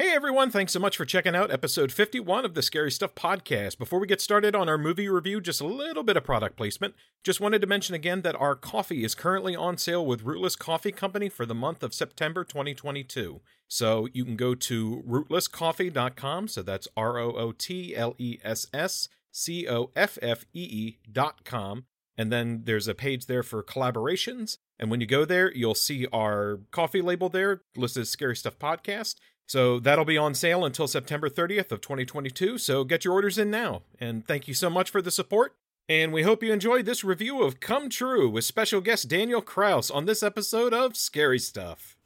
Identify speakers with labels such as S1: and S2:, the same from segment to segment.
S1: Hey everyone, thanks so much for checking out episode 51 of the Scary Stuff podcast. Before we get started on our movie review, just a little bit of product placement. Just wanted to mention again that our coffee is currently on sale with Rootless Coffee Company for the month of September 2022. So you can go to rootlesscoffee.com, so that's R O O T L E S S C O F F E E.com. And then there's a page there for collaborations. And when you go there, you'll see our coffee label there listed as Scary Stuff Podcast. So that'll be on sale until September 30th of 2022. So get your orders in now. And thank you so much for the support. And we hope you enjoyed this review of Come True with special guest Daniel Kraus on this episode of Scary Stuff.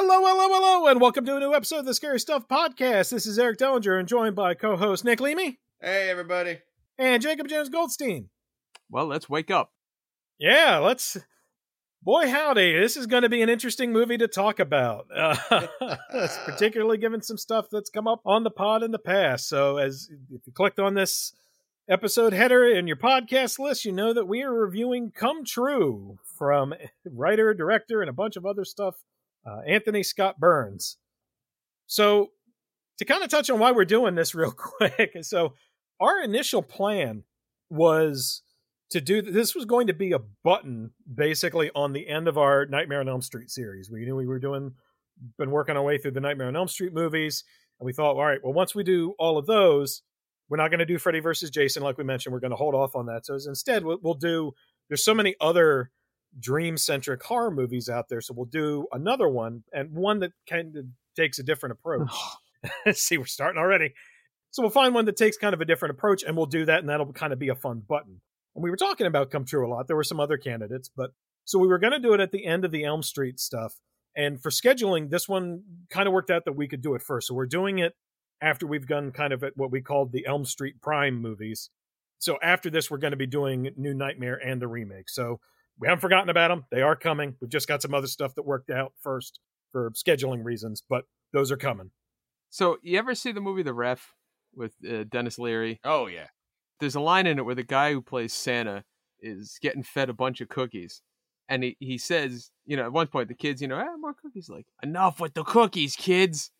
S1: Hello, hello, hello, and welcome to a new episode of the Scary Stuff Podcast. This is Eric Dellinger, and joined by co-host Nick Leamy
S2: Hey, everybody.
S1: and Jacob James Goldstein.
S3: Well, let's wake up.
S1: Yeah, let's. Boy, howdy! This is going to be an interesting movie to talk about, uh, particularly given some stuff that's come up on the pod in the past. So, as if you clicked on this episode header in your podcast list, you know that we are reviewing "Come True" from writer, director, and a bunch of other stuff. Uh, Anthony Scott Burns. So, to kind of touch on why we're doing this real quick, so our initial plan was to do this was going to be a button basically on the end of our Nightmare on Elm Street series. We knew we were doing been working our way through the Nightmare on Elm Street movies, and we thought, all right, well, once we do all of those, we're not going to do Freddy versus Jason like we mentioned. We're going to hold off on that. So instead, we'll, we'll do. There's so many other dream centric horror movies out there, so we'll do another one and one that kind of takes a different approach. See, we're starting already. So we'll find one that takes kind of a different approach, and we'll do that, and that'll kind of be a fun button. And we were talking about Come True a lot. There were some other candidates, but so we were going to do it at the end of the Elm Street stuff. And for scheduling, this one kind of worked out that we could do it first. So we're doing it after we've done kind of at what we called the Elm Street Prime movies. So after this, we're going to be doing New Nightmare and the remake. So we haven't forgotten about them. They are coming. We've just got some other stuff that worked out first for scheduling reasons, but those are coming.
S3: So, you ever see the movie The Ref with uh, Denis Leary?
S2: Oh, yeah.
S3: There's a line in it where the guy who plays Santa is getting fed a bunch of cookies. And he, he says, you know, at one point, the kids, you know, ah, more cookies. Like, enough with the cookies, kids.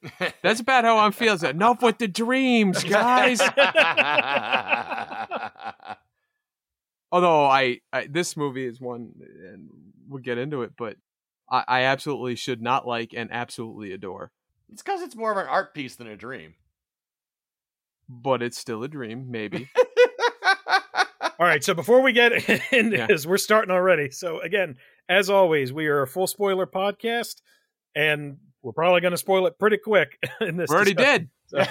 S3: That's about how I'm feeling. Enough with the dreams, guys. Although I, I, this movie is one, and we'll get into it, but I, I absolutely should not like and absolutely adore.
S2: it's because it's more of an art piece than a dream.
S3: But it's still a dream, maybe.
S1: All right, so before we get into
S3: Yeah.
S1: this, we're starting already. So again, as always, we are a full spoiler podcast, and we're probably going to spoil it pretty quick in this.
S3: We already
S1: discussion.
S3: did.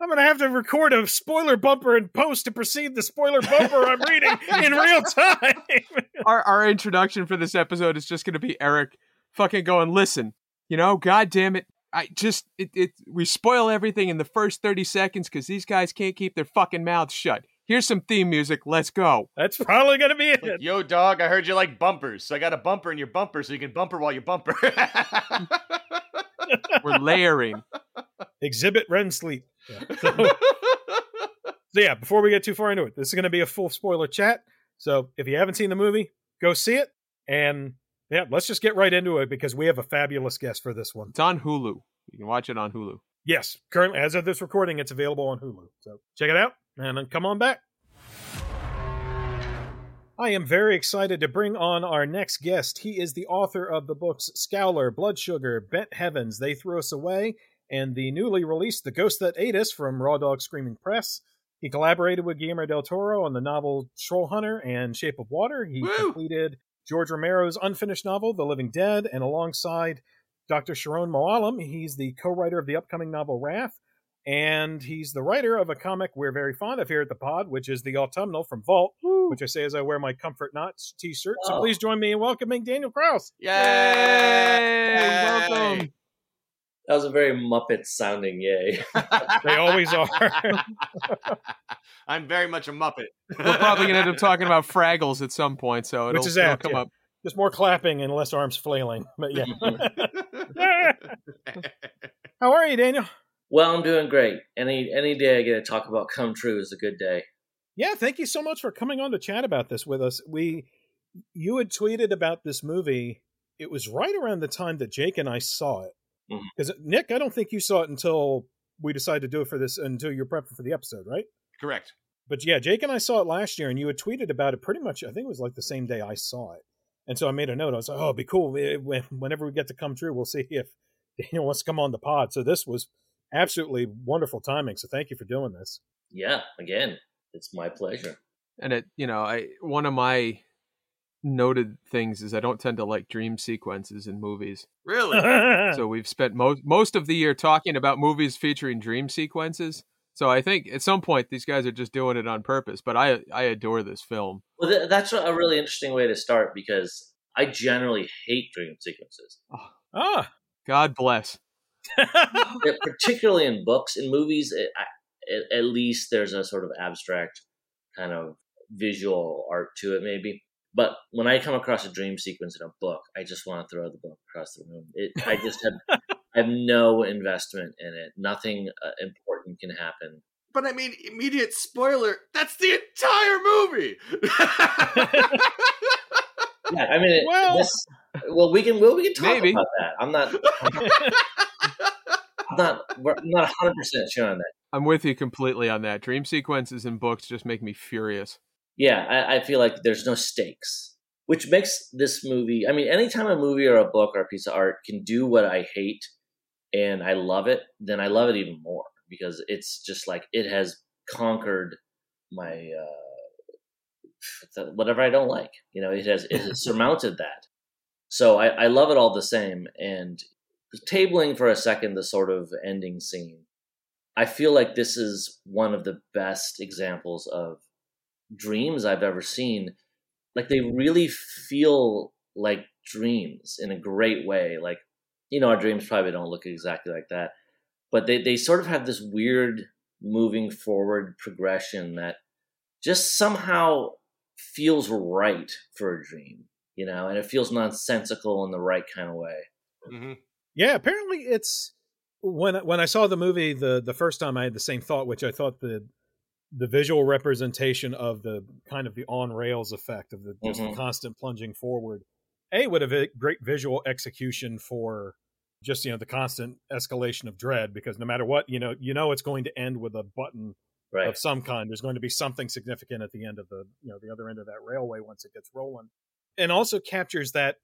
S1: I'm going to have to record a spoiler bumper and post to precede the spoiler bumper I'm reading in real time.
S3: our our introduction for this episode is just going to be Eric fucking going. Listen, you know, god damn it, I just it, it we spoil everything in the first thirty seconds because these guys can't keep their fucking mouths shut. Here's some theme music. Let's go.
S1: That's probably going to be it.
S2: Like, Yo, dog, I heard you like bumpers, so I got a bumper in your bumper so you can bumper while you bumper.
S3: We're layering.
S1: Xzibit REM Sleep. Yeah. So, so yeah, before we get too far into it, this is going to be a full spoiler chat. So if you haven't seen the movie, go see it. And yeah, let's just get right into it because we have a fabulous guest for this one.
S3: It's on Hulu. You can watch it on Hulu.
S1: Yes, currently, as of this recording, it's available on Hulu. So check it out and then come on back. I am very excited to bring on our next guest. He is the author of the books Scowler, Blood Sugar, Bent Heavens, They Threw Us Away, and the newly released The Ghost That Ate Us from Raw Dog Screaming Press. He collaborated with Guillermo del Toro on the novel Troll Hunter and Shape of Water. He
S2: Woo!
S1: completed George Romero's unfinished novel, The Living Dead, and alongside Dr. Sharon Moalem, he's the co writer of the upcoming novel Wrath. And he's the writer of a comic we're very fond of here at the pod, which is The Autumnal from Vault, which I say as I wear my Comfort Notch t shirt. So please join me in welcoming Daniel Kraus.
S2: Yay!
S3: welcome.
S4: That was a very Muppet sounding yay.
S1: They always are.
S2: I'm very much a Muppet.
S3: We're probably gonna end up talking about Fraggles at some point, so it'll,
S1: Which is
S3: it'll come
S1: yeah.
S3: up.
S1: Just more clapping and less arms flailing. But yeah. How are you, Daniel?
S4: Well, I'm doing great. Any any day I get to talk about come true is a good day.
S1: Yeah, thank you so much for coming on to chat about this with us. We you had tweeted about this movie. It was right around the time that Jake and I saw it.
S4: Mm-hmm.
S1: Because uh, Nick, I don't think you saw it until we decided to do it for this until you're prepping for the episode, right?
S2: Correct.
S1: But yeah, Jake and I saw it last year, and you had tweeted about it pretty much. I think it was like the same day I saw it, and so I made a note. I was like, "Oh, it'd be cool whenever we get to come true. We'll see if Daniel wants to come on the pod." So this was absolutely wonderful timing. So thank you for doing this.
S4: Yeah, again, it's my pleasure.
S3: and it you know i one of my noted things is i don't tend to like dream sequences in movies
S2: Really?
S3: so we've spent most most of the year talking about movies featuring dream sequences so i think at some point these guys are just doing it on purpose but i i adore this film
S4: Well, th- that's a really interesting way to start because I generally hate dream sequences,
S1: ah,
S3: god bless
S4: Yeah, particularly in books. In movies, it, I, at, at least there's a sort of abstract kind of visual art to it, maybe. But when I come across a dream sequence in a book, I just want to throw the book across the room. It, I just have, I have no investment in it. Nothing uh, important can happen.
S2: But I mean, immediate spoiler. That's the entire movie.
S4: Yeah, I mean, it,
S1: Well-
S4: this, well, we can, well, we can talk
S3: Maybe.
S4: about that. I'm not, I'm not, we're- I'm not 100 percent sure on that.
S3: i'm with you completely on that dream sequences in books just make me furious
S4: Yeah, I, I feel like there's no stakes, which makes this movie. I mean, anytime a movie or a book or a piece of art can do what I hate and I love it, then I love it even more because it's just like it has conquered my uh, whatever I don't like. You know, it has it has surmounted that. So I, I love it all the same. And tabling for a second the sort of ending scene, I feel like this is one of the best examples of dreams I've ever seen. Like they really feel like dreams in a great way. Like, you know, our dreams probably don't look exactly like that, but they, they sort of have this weird moving forward progression that just somehow feels right for a dream, you know, and it feels nonsensical in the right kind of way.
S2: Mhm.
S1: Yeah, apparently it's when when I saw the movie the the first time I had the same thought, which I thought the the visual representation of the kind of the on rails effect of the just the
S4: Mhm.
S1: constant plunging forward. A would have a great visual execution for just you know the constant escalation of dread because no matter what you know you know it's going to end with a button
S4: Right.
S1: of some kind. There's going to be something significant at the end of the you know the other end of that railway once it gets rolling, and also captures that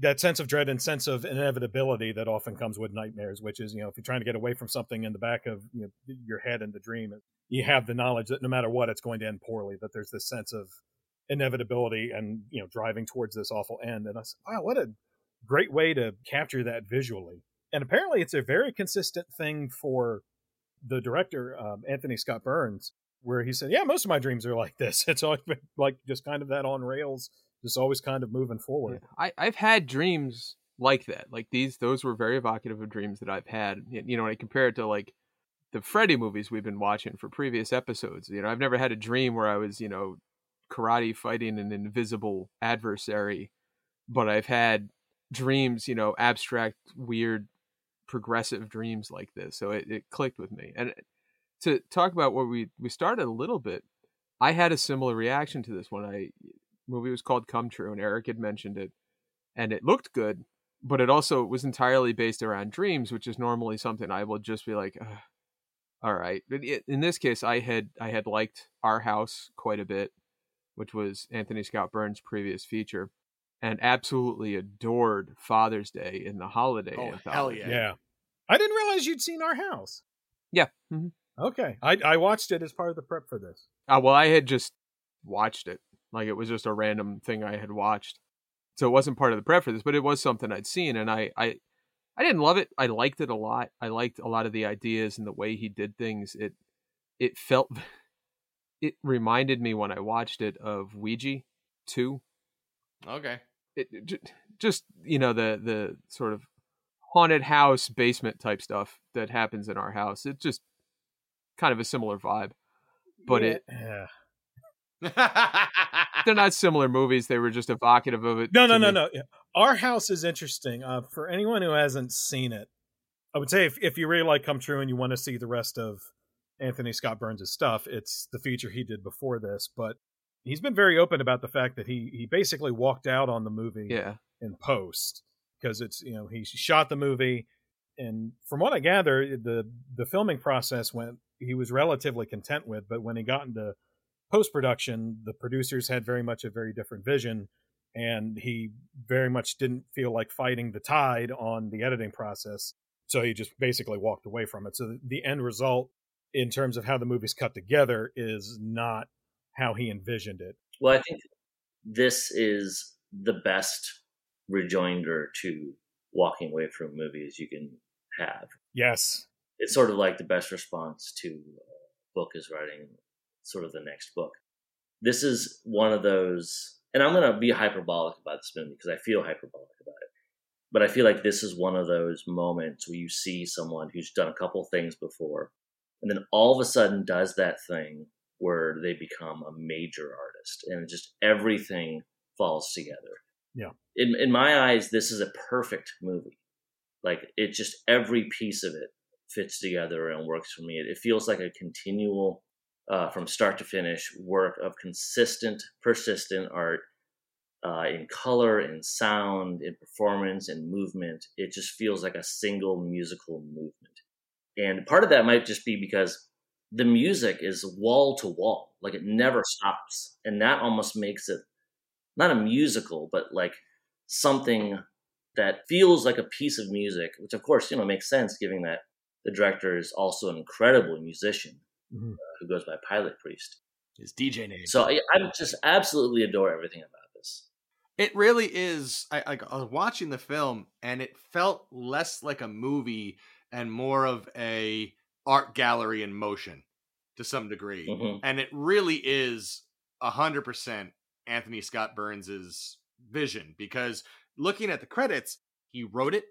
S1: that sense of dread and sense of inevitability that often comes with nightmares. Which is you know if you're trying to get away from something in the back of you know, your head in the dream, you have the knowledge that no matter what, it's going to end poorly. That there's this sense of inevitability and you know driving towards this awful end. And I said, wow, what a great way to capture that visually. And apparently, it's a very consistent thing for the director um, Anthony Scott Burns, where he said, "Yeah, most of my dreams are like this. It's always like just kind of that on rails, just always kind of moving forward."
S3: I, I've had dreams like that. Like these, those were very evocative of dreams that I've had. You know, when I compare it to like the Freddy movies we've been watching for previous episodes, you know, I've never had a dream where I was, you know, karate fighting an invisible adversary, but I've had dreams, you know, abstract, weird, progressive dreams like this. So it, it clicked with me. And to talk about what we we started a little bit, I had a similar reaction to this when I movie was called Come True, and Eric had mentioned it, and it looked good, but it also was entirely based around dreams, which is normally something I will just be like, "Ugh, all right. But in this case, I had I had liked Our House quite a bit, which was Anthony Scott Burns' previous feature, and absolutely adored Father's Day in the holiday
S2: Oh,
S3: anthology.
S2: hell yeah.
S1: Yeah, I didn't realize you'd seen our house.
S3: Yeah. Mhm.
S1: Okay, I I watched it as part of the prep for this.
S3: Uh, well, I had just watched it. Like it was just a random thing I had watched. So it wasn't part of the prep for this, but it was something I'd seen and I, I I didn't love it. I liked it a lot. I liked a lot of the ideas and the way he did things. It it felt it reminded me when I watched it of Ouija 2.
S2: Okay.
S3: It, it just you know the the sort of haunted house basement type stuff that happens in our house. It's just kind of a similar vibe. But
S1: yeah,
S3: it
S1: yeah.
S3: They're not similar movies. They were just evocative of it.
S1: No, no, no,
S3: me.
S1: no. Our House is interesting. Uh, for anyone who hasn't seen it, I would say if, if you really like Come True and you want to see the rest of Anthony Scott Burns' stuff, it's the feature he did before this. But he's been very open about the fact that he he basically walked out on the movie
S3: Yeah,
S1: in post because it's you know he shot the movie and from what I gather the the filming process went he was relatively content with but when he got into post production the producers had very much a very different vision and he very much didn't feel like fighting the tide on the editing process so he just basically walked away from it. So the end result in terms of how the movie's cut together is not how he envisioned it.
S4: Well, I think this is the best rejoinder to walking away from movies you can have.
S1: yes.
S4: It's sort of like the best response to a book is writing sort of the next book. This is one of those, and I'm going to be hyperbolic about this movie because I feel hyperbolic about it. But I feel like this is one of those moments where you see someone who's done a couple things before, and then all of a sudden does that thing where they become a major artist, and just everything falls together.
S1: Yeah.
S4: In in my eyes, this is a perfect movie. Like it just every piece of it fits together and works for me. It, it feels like a continual, uh, from start to finish, work of consistent, persistent art uh, in color, in sound, in performance, in movement. It just feels like a single musical movement. And part of that might just be because the music is wall to wall, like it never stops. And that almost makes it not a musical, but like something that feels like a piece of music, which of course, you know, makes sense given that the director is also an incredible musician
S1: Mhm.
S4: uh, who goes by Pilotpriest.
S2: His DJ name.
S4: So I, I just absolutely adore everything about this.
S5: It really is. I, I, I was watching the film, and it felt less like a movie and more of a art gallery in motion to some degree.
S4: Mhm.
S5: And it really is hundred percent Anthony Scott Burns's vision because looking at the credits, he wrote it,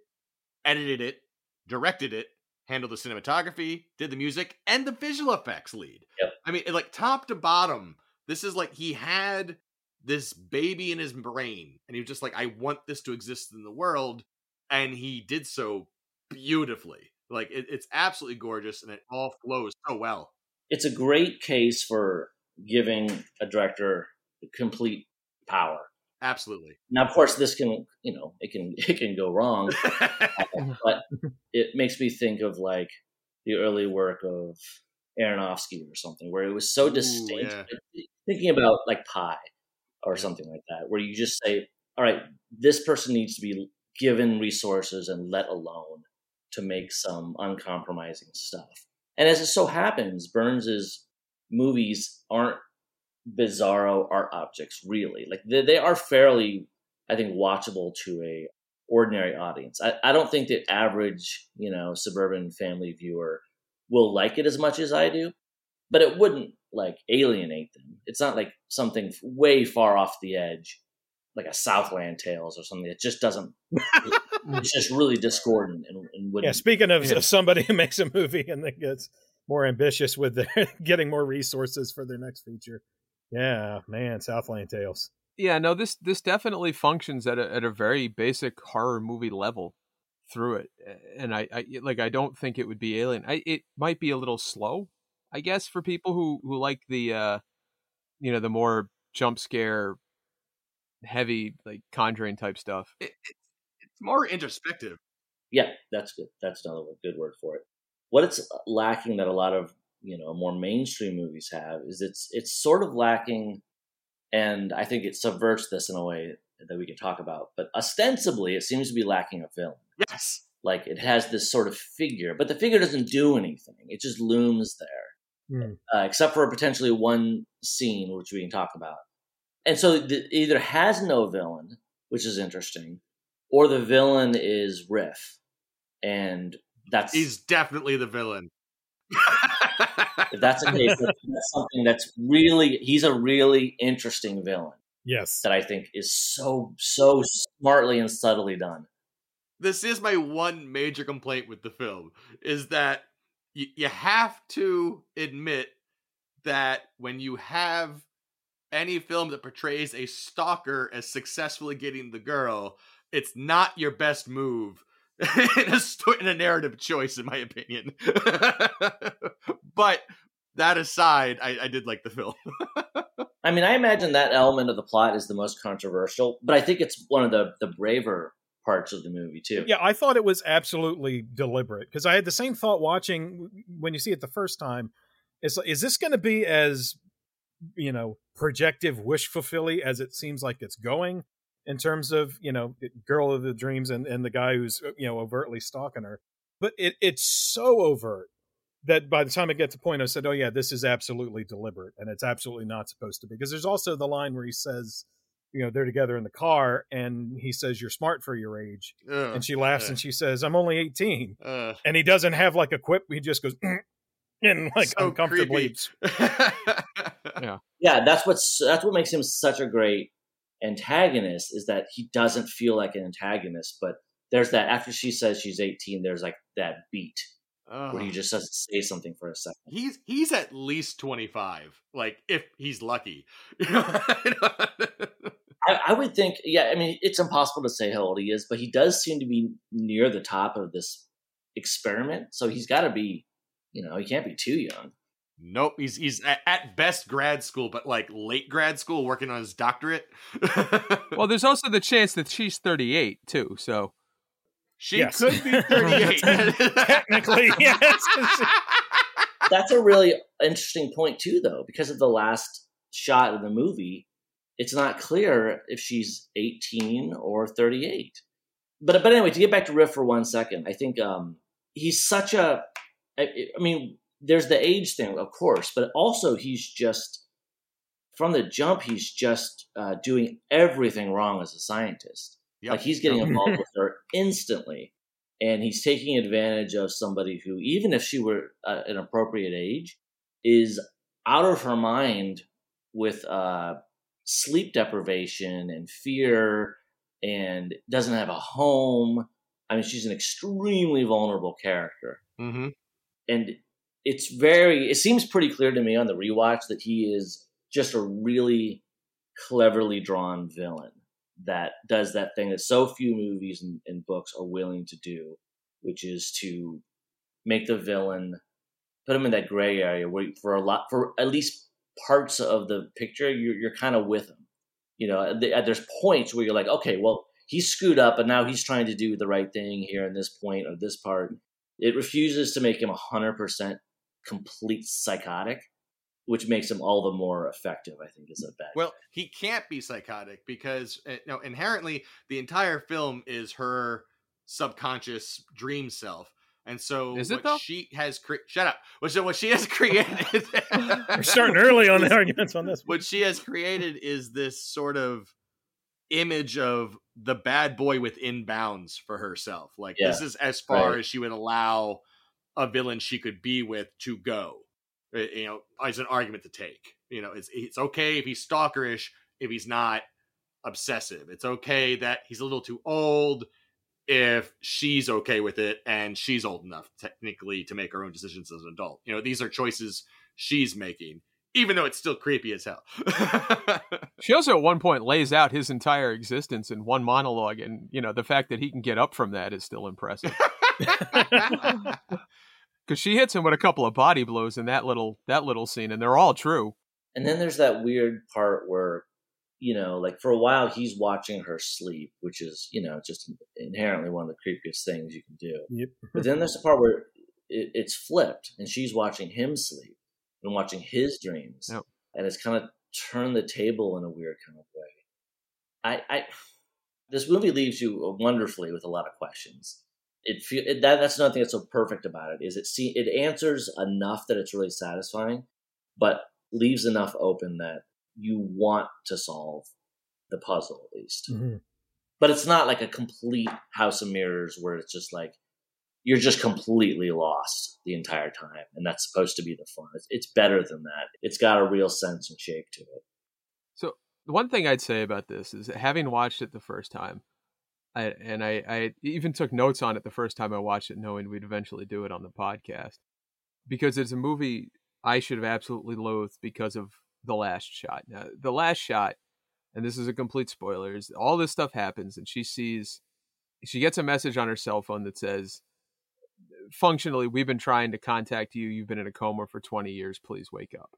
S5: edited it, directed it, handled the cinematography, did the music, and the visual effects lead.
S4: Yep.
S5: I mean, like top to bottom, this is like he had this baby in his brain, and he was just like, I want this to exist in the world, and he did so beautifully. Like it, it's absolutely gorgeous, and it all flows so well.
S4: It's a great case for giving a director complete power.
S5: Absolutely.
S4: Now, of course, this can, you know, it can it can go wrong, uh, but it makes me think of like the early work of Aronofsky or something, where it was so
S5: Ooh,
S4: distinct.
S5: yeah.
S4: Thinking about like Pi or something like that, where you just say, "All right, this person needs to be given resources and let alone to make some uncompromising stuff." And as it so happens, Burns's movies aren't bizarro art objects, really. Like they, they are fairly, I think, watchable to a ordinary audience. I, I don't think the average, you know, suburban family viewer will like it as much as I do, but it wouldn't like alienate them. It's not like something way far off the edge, like a Southland Tales or something. It just doesn't. Mm. it's just really discordant and, and wouldn't.
S1: Yeah, speaking of,
S3: Yeah.
S1: of somebody who makes a movie and then gets more ambitious with their getting more resources for their next feature. Yeah, man, Southland Tales.
S3: yeah. No, this this definitely functions at a at a very basic horror movie level through it, and I, I like I don't think it would be alien. I it might be a little slow, I guess, for people who who like the uh, you know, the more jump scare, heavy like Conjuring type stuff.
S5: It, it, it's more introspective.
S4: Yeah, that's good. That's another word- good word for it. What it's lacking that a lot of you know more mainstream movies have is it's it's sort of lacking, and I think it subverts this in a way that we can talk about. But ostensibly, it seems to be lacking a villain.
S5: Yes.
S4: Like it has this sort of figure, but the figure doesn't do anything. It just looms there,
S1: Hmm.
S4: uh, except for potentially one scene which we can talk about. And so it either has no villain, which is interesting, or the villain is Riff, and that's
S5: He's definitely the villain.
S4: If that's the case, that's, that's something that's really he's a really interesting villain
S1: Yes.
S4: that I think is so so smartly and subtly done.
S5: this is my one major complaint with the film is that y- you have to admit that when you have any film that portrays a stalker as successfully getting the girl, it's not your best move in a sto- in a narrative choice, in my opinion. but that aside, I, I did like the film.
S4: I mean, I imagine that element of the plot is the most controversial, but I think it's one of the the braver parts of the movie too.
S1: Yeah, I thought it was absolutely deliberate because I had the same thought watching when you see it the first time. It's like, is this going to be as you know projective, wish fulfilling as it seems like it's going in terms of you know girl of the dreams and and the guy who's you know overtly stalking her? But it it's so overt that by the time it gets to point, I said, "Oh yeah, this is absolutely deliberate, and it's absolutely not supposed to be." Because there's also the line where he says, "You know, they're together in the car, and he says you're smart for your age,"
S5: Ugh,
S1: and she laughs
S5: ugh,
S1: and she says, "I'm only 18,"
S5: ugh.
S1: and he doesn't have like a quip. He just goes "Mm," and like
S5: So
S1: uncomfortably.
S5: creepy.
S4: yeah, that's what's that's what makes him such a great antagonist is that he doesn't feel like an antagonist, but there's that after she says she's 18, there's like that beat where he
S5: uh-huh.
S4: just has to say something for a second.
S5: He's he's at least twenty five, like if he's lucky.
S4: I, I would think, yeah, I mean, it's impossible to say how old he is, but he does seem to be near the top of this experiment. So he's got to be, you know, he can't be too young.
S5: Nope, he's he's at, at best grad school, but like late grad school, working on his doctorate.
S3: Well, there's also the chance that she's 38 too. So
S5: she
S1: Yes.
S5: could be thirty eight.
S1: Technically, yes.
S4: That's a really interesting point, too, though, because of the last shot of the movie. It's not clear if she's 18 or 38. But but anyway, to get back to Riff for one second, I think um, he's such a. I, I mean, there's the age thing, of course, but also he's just from the jump. He's just uh, doing everything wrong as a scientist.
S5: Yep.
S4: Like he's getting involved with her instantly, and he's taking advantage of somebody who, even if she were uh, an appropriate age, is out of her mind with uh, sleep deprivation and fear, and doesn't have a home. I mean, she's an extremely vulnerable character,
S5: hmm
S4: and it's very. It seems pretty clear to me on the rewatch that he is just a really cleverly drawn villain that does that thing that so few movies and, and books are willing to do, which is to make the villain put him in that gray area where for a lot for at least parts of the picture you're you're kind of with him. You know, th- there's points where you're like, okay, well he's screwed up, and now he's trying to do the right thing here in this point or this part. It refuses to make him hundred percent complete psychotic, which makes him all the more effective. I think is a bad.
S5: Well, he can't be psychotic because eh, you know, inherently the entire film is her subconscious dream self. And so
S3: Is it,
S5: what
S3: though?
S5: she has cre- shut up. What so what she has created
S1: We're starting early on the arguments on this.
S5: what she has created is this sort of image of the bad boy within bounds for herself. Like
S4: Yeah,
S5: this is as far
S4: right.
S5: as she would allow a villain she could be with to go. Uh, You know, as an argument to take. You know, it's it's okay if he's stalkerish, if he's not obsessive. It's okay that he's a little too old if she's okay with it and she's old enough technically to make her own decisions as an adult. You know, these are choices she's making, even though it's still creepy as hell.
S3: she also at one point lays out his entire existence in one monologue, and you know the fact that he can get up from that is still impressive. Because she hits him with a couple of body blows in that little that little scene, and they're all true.
S4: And then there's that weird part where, you know, like for a while he's watching her sleep, which is, you know, just inherently one of the creepiest things you can do.
S1: Yep.
S4: But then there's the part where it, it's flipped and she's watching him sleep and watching his dreams.
S3: Yep.
S4: And it's kind of turned the table in a weird kind of way. I, I this movie leaves you wonderfully with a lot of questions. It feel it, that that's another thing that's so perfect about it is it see it answers enough that it's really satisfying, but leaves enough open that you want to solve the puzzle at least.
S1: Mhm.
S4: But it's not like a complete House of Mirrors where it's just like you're just completely lost the entire time, and that's supposed to be the fun. It's, it's better than that. It's got a real sense and shape to it.
S3: So one thing I'd say about this is that having watched it the first time, I, and I, I even took notes on it the first time I watched it, knowing we'd eventually do it on the podcast, because it's a movie I should have absolutely loathed because of the last shot. Now, the last shot, and this is a complete spoiler, is all this stuff happens, and she sees, she gets a message on her cell phone that says, functionally, we've been trying to contact you. You've been in a coma for 20 years. Please wake up.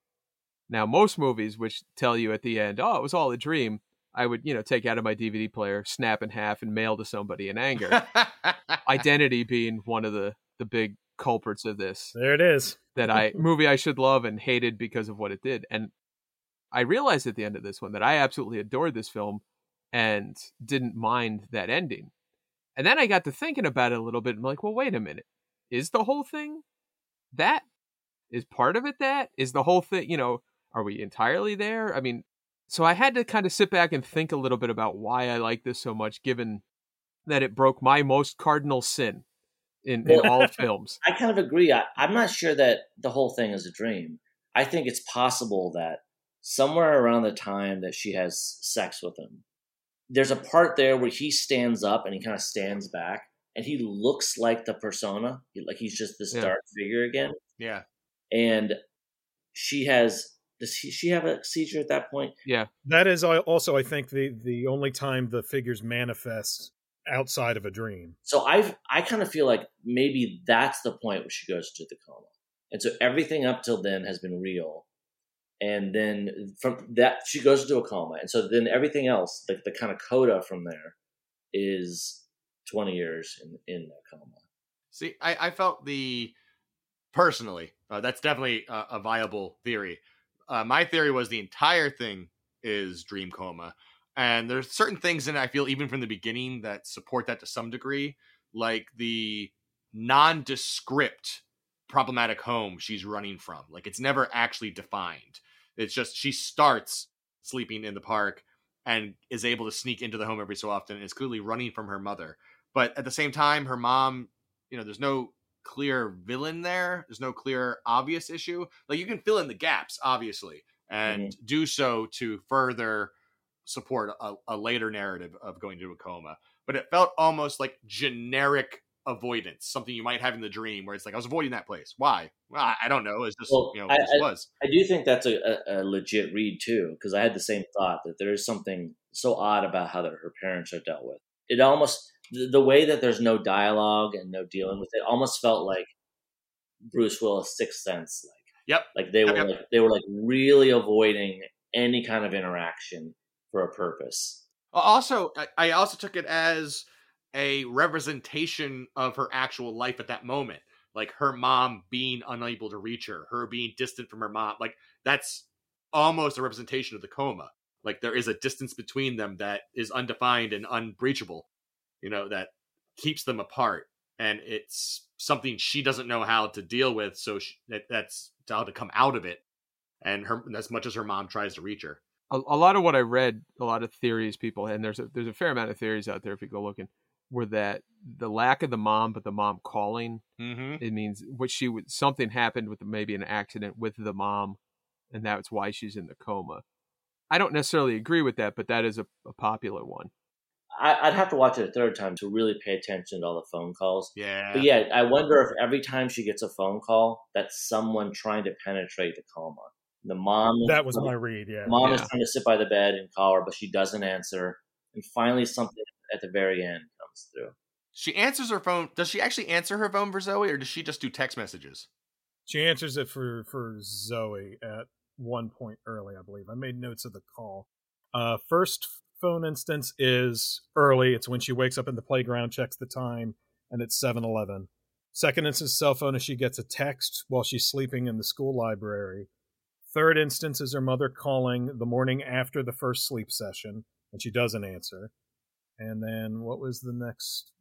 S3: Now, most movies, which tell you at the end, oh, it was all a dream, I would, you know, take out of my DVD player, snap in half, and mail to somebody in anger. Identity being one of the the big culprits of this
S1: There it is.
S3: that I movie I should love and hated because of what it did. And I realized at the end of this one that I absolutely adored this film and didn't mind that ending. And then I got to thinking about it a little bit and I'm like, well, wait a minute. Is the whole thing that? Is part of it that? Is the whole thing, you know, are we entirely there? I mean, so I had to kind of sit back and think a little bit about why I like this so much, given that it broke my most cardinal sin in, in all films.
S4: I kind of agree. I, I'm not sure that the whole thing is a dream. I think it's possible that somewhere around the time that she has sex with him, there's a part there where he stands up and he kind of stands back and he looks like the persona, like he's just this
S3: Yeah.
S4: dark figure again.
S5: yeah.
S4: And she has, does he, she have a seizure at that point?
S1: Yeah, that is also, I think, the the only time the figures manifest outside of a dream.
S4: So I I kind of feel like maybe that's the point where she goes to the coma, and so everything up till then has been real, and then from that she goes into a coma, and so then everything else, the the kind of coda from there, is twenty years in in a coma.
S5: See, I, I felt the personally uh, that's definitely a, a viable theory. Uh, my theory was the entire thing is dream coma, and there's certain things in it I feel even from the beginning that support that to some degree, like the nondescript problematic home she's running from. Like it's never actually defined. It's just she starts sleeping in the park and is able to sneak into the home every so often and is clearly running from her mother. But at the same time, her mom, you know, there's no clear villain there. There's no clear obvious issue. Like you can fill in the gaps, obviously, and mm-hmm. do so to further support a, a later narrative of going into a coma. But it felt almost like generic avoidance, something you might have in the dream where it's like, I was avoiding that place. Why? Well, I, I don't know. It's just,
S4: Well,
S5: you know,
S4: I-
S5: was.
S4: I do think that's a, a, a legit read too, because I had the same thought that there is something so odd about how that her parents are dealt with. It almost the, the way that there's no dialogue and no dealing with it almost felt like Bruce Willis' Sixth Sense. Like,
S5: Yep.
S4: like they
S5: Yep,
S4: were
S5: yep.
S4: like they were like really avoiding any kind of interaction for a purpose.
S5: Also, I- I also took it as a representation of her actual life at that moment. Like her mom being unable to reach her, her being distant from her mom. Like that's almost a representation of the coma. Like there is a distance between them that is undefined and unbreachable, you know, that keeps them apart. And it's something she doesn't know how to deal with. So she, that, that's how to come out of it. And her, as much as her mom tries to reach her.
S3: a, a lot of what I read, a lot of theories people, and there's a there's a fair amount of theories out there if you go looking, were that the lack of the mom, but the mom calling,
S5: Mm-hmm.
S3: it means what she would something happened with maybe an accident with the mom, and that's why she's in the coma. I don't necessarily agree with that, but that is a, a popular one.
S4: I, I'd have to watch it a third time to really pay attention to all the phone calls.
S5: Yeah.
S4: But yeah, I wonder if every time she gets a phone call, that's someone trying to penetrate the coma. The mom
S1: That was my read. Yeah.
S4: Mom is trying to sit by the bed and call her, but she doesn't answer. And finally, something at the very end comes through.
S5: She answers her phone. Does she actually answer her phone for Zoe, or does she just do text messages?
S1: She answers it for for Zoe at one point early, I believe. I made notes of the call. Uh, first phone instance is early. It's when she wakes up in the playground, checks the time, and it's seven eleven. Second instance cell phone is she gets a text while she's sleeping in the school library. Third instance is her mother calling the morning after the first sleep session, and she doesn't answer. And then what was the next?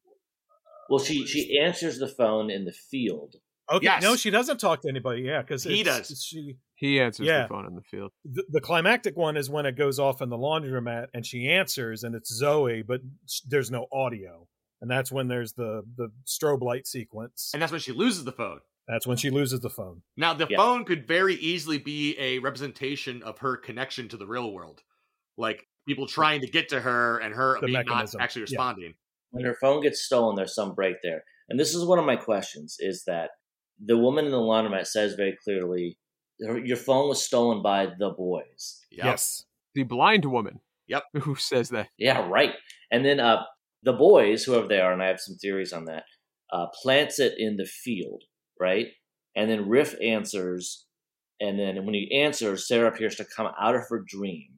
S4: Well, she she answers the phone in the field.
S1: Okay,
S5: Yes.
S1: no, she doesn't talk to anybody. Yeah, because
S5: He does.
S1: She
S3: He answers
S1: Yeah.
S3: the phone in the field.
S1: the, the climactic one is when it goes off in the laundromat and she answers and it's Zoe, but there's no audio, and that's when there's the the strobe light sequence.
S5: And that's when she loses the phone.
S1: That's when she loses the phone.
S5: Now, the
S4: Yeah.
S5: phone could very easily be a representation of her connection to the real world, like people trying to get to her and her being not actually
S1: Yeah.
S5: responding.
S4: When her phone gets stolen, there's some break there. And this is one of my questions: is that the woman in the laundromat says very clearly, Your your phone was stolen by the boys.
S5: Yep.
S1: Yes.
S3: The blind woman.
S5: Yep.
S3: Who says that?
S4: Yeah, right. And then uh, the boys, whoever they are, and I have some theories on that, uh, plants it in the field, right? And then Riff answers, and then when he answers, Sarah appears to come out of her dream,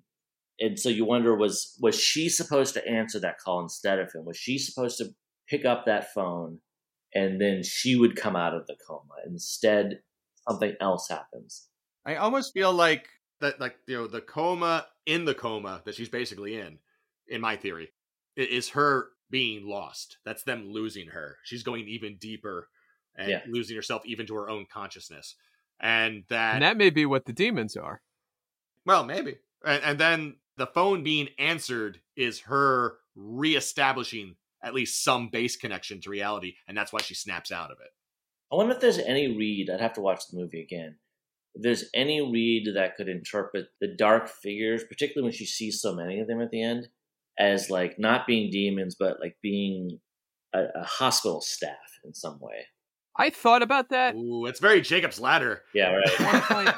S4: and so you wonder was was she supposed to answer that call instead of him? Was she supposed to pick up that phone, and then she would come out of the coma? Instead, something else happens.
S5: I almost feel like that, like you know, the coma in the coma that she's basically in, in my theory, is her being lost. That's them losing her. She's going even deeper and
S4: Yeah.
S5: losing herself even to her own consciousness. And that,
S3: And that may be what the demons are.
S5: well, maybe. And, and then the phone being answered is her reestablishing at least some base connection to reality, and that's why she snaps out of it.
S4: I wonder if there's any read. I'd have to watch the movie again. If there's any read that could interpret the dark figures, particularly when she sees so many of them at the end, as like not being demons, but like being a, a hospital staff in some way.
S3: I thought about that
S5: Ooh, it's very Jacob's Ladder.
S4: Yeah, right.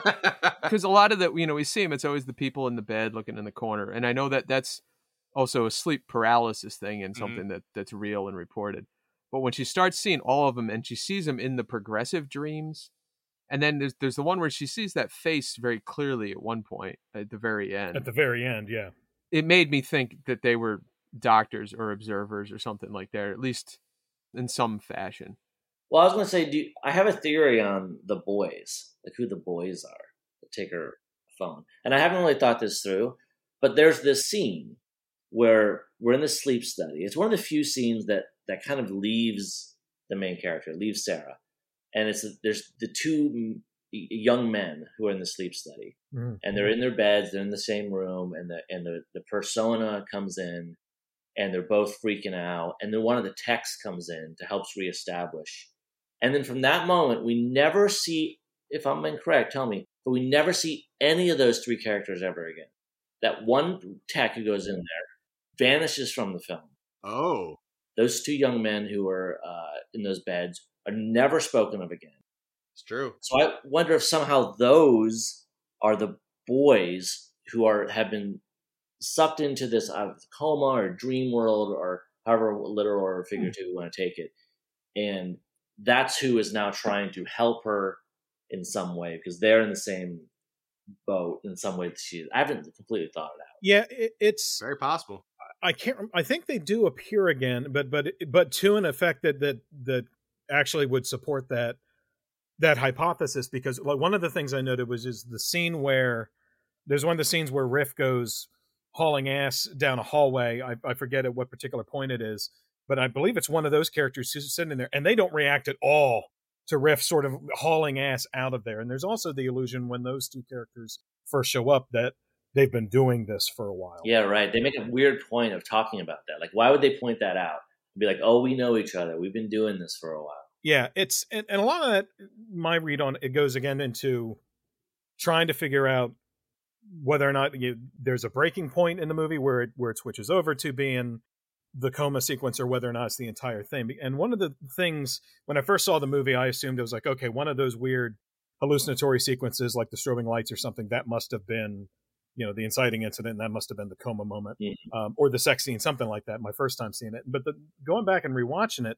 S3: because a lot of the you know we see them. It's always the people in the bed looking in the corner, and I know that that's also a sleep paralysis thing and
S5: Mhm.
S3: something that that's real and reported. But when she starts seeing all of them and she sees them in the progressive dreams, and then there's there's the one where she sees that face very clearly at one point at the very end.
S1: At the very end, yeah.
S3: it made me think that they were doctors or observers or something like that, at least in some fashion.
S4: well, I was going to say, do you- I have a theory on the boys, like who the boys are that take her phone, and I haven't really thought this through. But there's this scene where we're in the sleep study. It's one of the few scenes that that kind of leaves the main character, leaves Sarah, and it's there's the two mm, young men who are in the sleep study,
S1: Mhm.
S4: and they're in their beds, they're in the same room, and the and the, the persona comes in, and they're both freaking out, and then one of the texts comes in to help reestablish, and then from that moment we never see, if I'm incorrect, tell me, but we never see any of those three characters ever again. That one tech who goes in there vanishes from the film.
S5: oh,
S4: Those two young men who are uh, in those beds are never spoken of again.
S5: it's true.
S4: So I wonder if somehow those are the boys who are have been sucked into this out uh, coma or dream world or however literal or figurative you want to take it, and that's who is now trying to help her in some way because they're in the same boat in some way. She. I haven't completely thought it out.
S1: Yeah, it, it's
S5: Very possible.
S1: I can't. I think they do appear again, but but but to an effect that that that actually would support that that hypothesis because like one of the things I noted was is the scene where there's one of the scenes where Riff goes hauling ass down a hallway. I, I forget at what particular point it is, but I believe it's one of those characters who's sitting there and they don't react at all to Riff sort of hauling ass out of there. And there's also the illusion when those two characters first show up that they've been doing this for a while.
S4: Yeah, right. They make a weird point of talking about that. Like, why would they point that out? Be like, oh, we know each other. We've been doing this for a while.
S1: Yeah, it's and, and a lot of that. My read on it goes again into trying to figure out whether or not you, there's a breaking point in the movie where it where it switches over to being the coma sequence or whether or not it's the entire thing. And one of the things when I first saw the movie, I assumed it was like, okay, one of those weird hallucinatory sequences like the strobing lights or something that must have been you know the inciting incident and that must have been the coma moment
S4: Mhm.
S1: um, or the sex scene something like that my first time seeing it but the, going back and rewatching it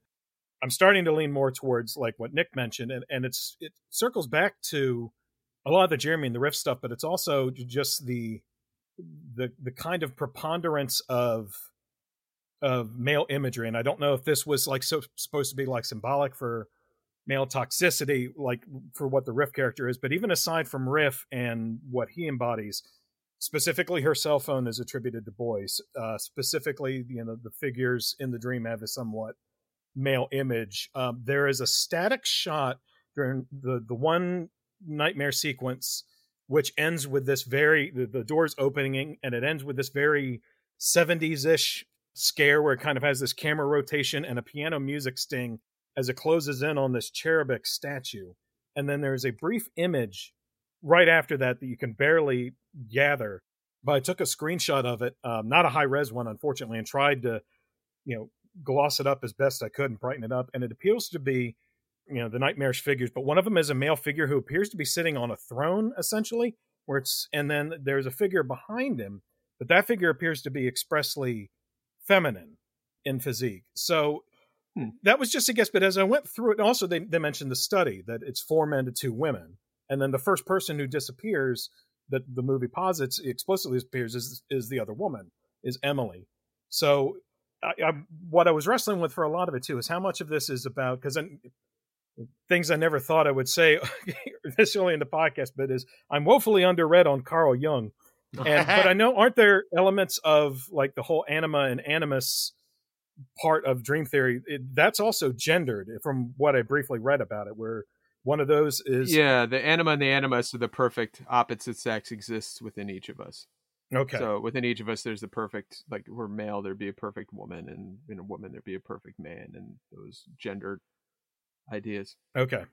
S1: i'm starting to lean more towards like what nick mentioned and, and it's it circles back to a lot of the jeremy and the riff stuff but it's also just the the the kind of preponderance of of male imagery and i don't know if this was like so supposed to be like symbolic for male toxicity like for what the riff character is but even aside from riff and what he embodies specifically her cell phone is attributed to boys uh specifically you know the figures in the dream have a somewhat male image. Um there is a static shot during the the one nightmare sequence which ends with this very the, the doors opening and it ends with this very 70s-ish scare where it kind of has this camera rotation and a piano music sting as it closes in on this cherubic statue. And then there's a brief image right after that that you can barely gather but i took a screenshot of it um, not a high res one unfortunately and tried to you know gloss it up as best i could and brighten it up and it appears to be you know the nightmarish figures, but one of them is a male figure who appears to be sitting on a throne, essentially, where it's and then there's a figure behind him, but that figure appears to be expressly feminine in physique. So
S3: Hmm.
S1: that was just a guess. But as I went through it, also they, they mentioned the study that it's four men to two women, and then the first person who disappears that the movie posits explicitly appears is is the other woman, is Emily. So I, I, what I was wrestling with for a lot of it too is how much of this is about because things I never thought I would say this early in the podcast, but is I'm woefully underread on Carl Jung, and but I know aren't there elements of like the whole anima and animus part of dream theory it, that's also gendered from what I briefly read about it, where one of those is
S3: Yeah, the anima and the animus are the perfect opposite sex exists within each of us.
S1: okay.
S3: So within each of us, there's the perfect like we're male, there'd be a perfect woman, and in a woman there'd be a perfect man, and those gendered ideas.
S1: Okay.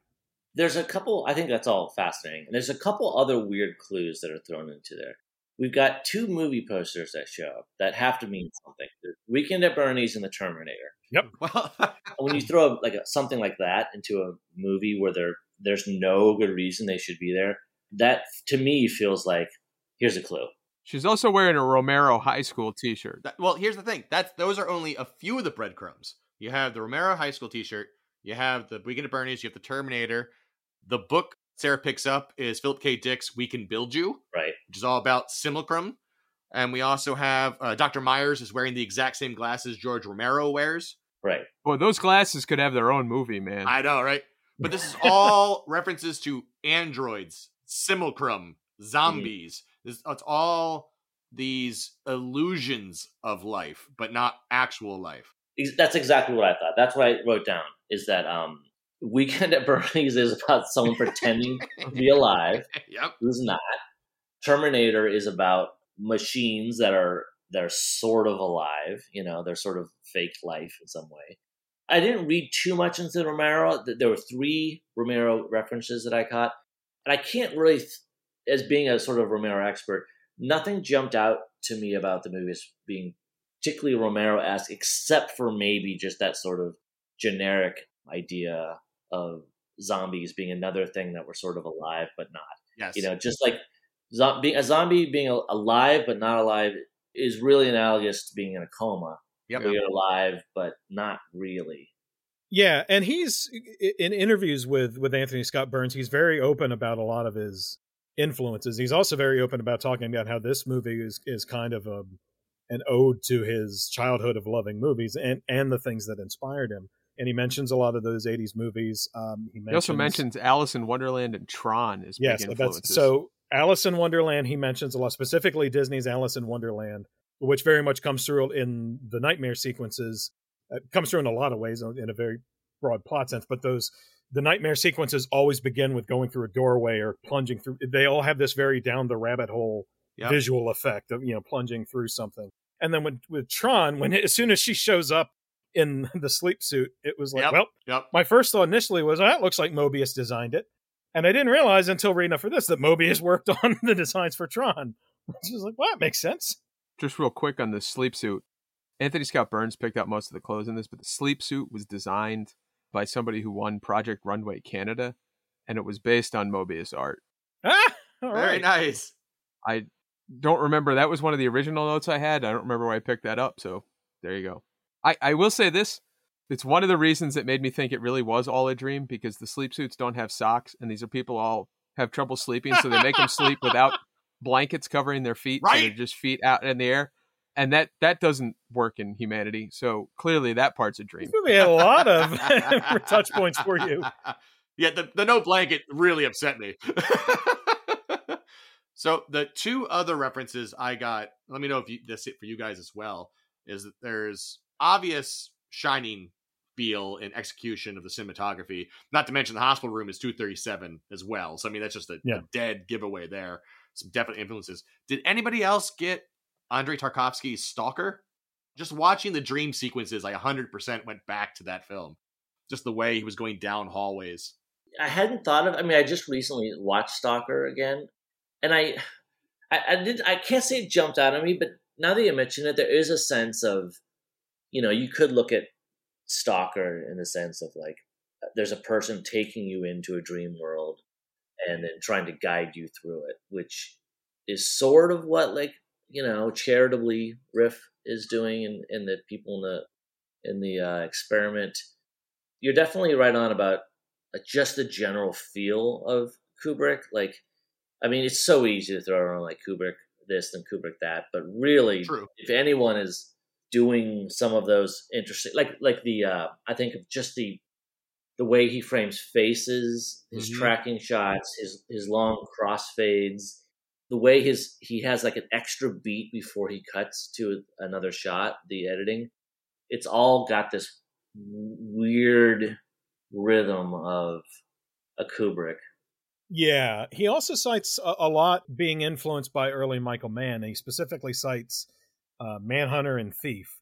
S4: There's a couple. I think that's all fascinating. And there's a couple other weird clues that are thrown into there. We've got two movie posters that show up that have to mean something. There's Weekend at Bernie's and The Terminator.
S5: well,
S4: when you throw like a, something like that into a movie where there there's no good reason they should be there, that to me feels like here's a clue.
S3: She's also wearing a Romero High School T-shirt.
S5: that, well, here's the thing. That's those are only a few of the breadcrumbs. You have the Romero High School T-shirt. You have the Weekend at Bernie's. You have the Terminator. The book Sarah picks up is Philip K. Dick's "We Can Build You,"
S4: Right.
S5: which is all about simulacrum. And we also have uh, Dr. Myers is wearing the exact same glasses George Romero wears.
S4: Right.
S3: Boy, those glasses could have their own movie, man.
S5: I know, right? But this is all references to androids, simulacrum, zombies. This, it's all these illusions of life, but not actual life.
S4: That's exactly what I thought. That's what I wrote down. Is that um, Weekend at Bernie's is about someone pretending to be alive
S5: yep.
S4: who's not. Terminator is about machines that are that are sort of alive. You know, they're sort of fake life in some way. I didn't read too much into Romero. Th- There were three Romero references that I caught, and I can't really, th- as being a sort of Romero expert, nothing jumped out to me about the movie as being particularly Romero-esque, except for maybe just that sort of generic idea of zombies being another thing that were sort of alive but not.
S5: Yes.
S4: You know, just like zo- being a zombie being alive but not alive is really analogous to being in a coma.
S5: Yep.
S4: Where you're alive but not really.
S1: Yeah, and he's in interviews with with Anthony Scott Burns. He's very open about a lot of his influences. He's also very open about talking about how this movie is is kind of a an ode to his childhood of loving movies and and the things that inspired him. And he mentions a lot of those '80s movies. Um, he,
S3: he also mentions Alice in Wonderland and Tron as
S1: yes,
S3: big
S1: that's
S3: influences.
S1: so. Alice in Wonderland, he mentions a lot, specifically Disney's Alice in Wonderland, which very much comes through in the nightmare sequences. It comes through in a lot of ways in a very broad plot sense, but those the nightmare sequences always begin with going through a doorway or plunging through. They all have this very down the rabbit hole
S5: Yep.
S1: visual effect of you know plunging through something. And then with with Tron, when as soon as she shows up in the sleep suit, it was like,
S5: Yep.
S1: well,
S5: Yep.
S1: my first thought initially was, oh, that looks like Moebius designed it. And I didn't realize until reading up for this that Moebius worked on the designs for Tron. Which was like, well, that makes sense.
S3: just real quick on the sleep suit. Anthony Scott Burns picked out most of the clothes in this, but the sleep suit was designed by somebody who won Project Runway Canada, and it was based on Moebius art.
S1: Ah, all
S5: Very
S1: right.
S5: nice.
S3: I don't remember that was one of the original notes I had. I don't remember why I picked that up. So there you go. I, I will say this. It's one of the reasons that made me think it really was all a dream because the sleep suits don't have socks and these are people all have trouble sleeping. So they make them sleep without blankets covering their feet. So they're just feet out in the air. And that, that doesn't work in humanity. So clearly that part's a dream.
S1: This movie had a lot of touch points for you.
S5: yeah, the, the no blanket really upset me. so the two other references I got, let me know if you, that's it for you guys as well, is that there's obvious shining feel and execution of the cinematography. Not to mention the hospital room is 237 as well. So I mean that's just a,
S1: Yeah.
S5: a dead giveaway there. Some definite influences. Did anybody else get Andrei Tarkovsky's Stalker? Just watching the dream sequences, I 100% went back to that film. Just the way he was going down hallways.
S4: I hadn't thought of. I mean, I just recently watched Stalker again, and I, I, I did. I can't say it jumped out at me, but now that you mention it, there is a sense of, you know, you could look at Stalker in the sense of like there's a person taking you into a dream world and then trying to guide you through it, which is sort of what like you know charitably Riff is doing, and, and the people in the in the uh, experiment. You're definitely right on about uh, just the general feel of Kubrick. Like, I mean, it's so easy to throw around like Kubrick this and Kubrick that, but really,
S5: True.
S4: if anyone is doing some of those interesting, like like the uh, I think of just the the way he frames faces, his
S3: Mhm.
S4: tracking shots, his his long crossfades, the way his he has like an extra beat before he cuts to another shot, the editing, it's all got this weird rhythm of a Kubrick.
S1: Yeah, he also cites a, a lot being influenced by early Michael Mann. He specifically cites uh, Manhunter and Thief,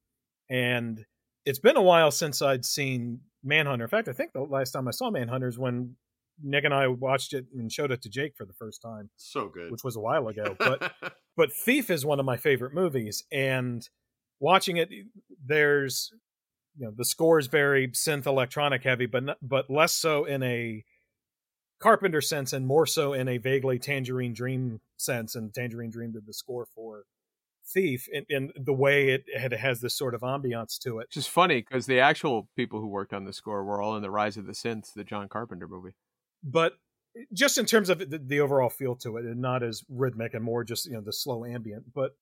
S1: and it's been a while since I'd seen Manhunter. In fact, I think the last time I saw Manhunter is when Nick and I watched it and showed it to Jake for the first time,
S5: So good.
S1: which was a while ago. But but Thief is one of my favorite movies, and watching it, there's you know the score is very synth electronic heavy, but not, but less so in a Carpenter sense and more so in a vaguely Tangerine Dream sense. And Tangerine Dream did the score for Thief, in, in the way it, it has this sort of ambiance to it.
S3: Which is funny because the actual people who worked on the score were all in the Rise of the Synths, the John Carpenter movie.
S1: But just in terms of the, the overall feel to it, and not as rhythmic and more just you know the slow ambient, but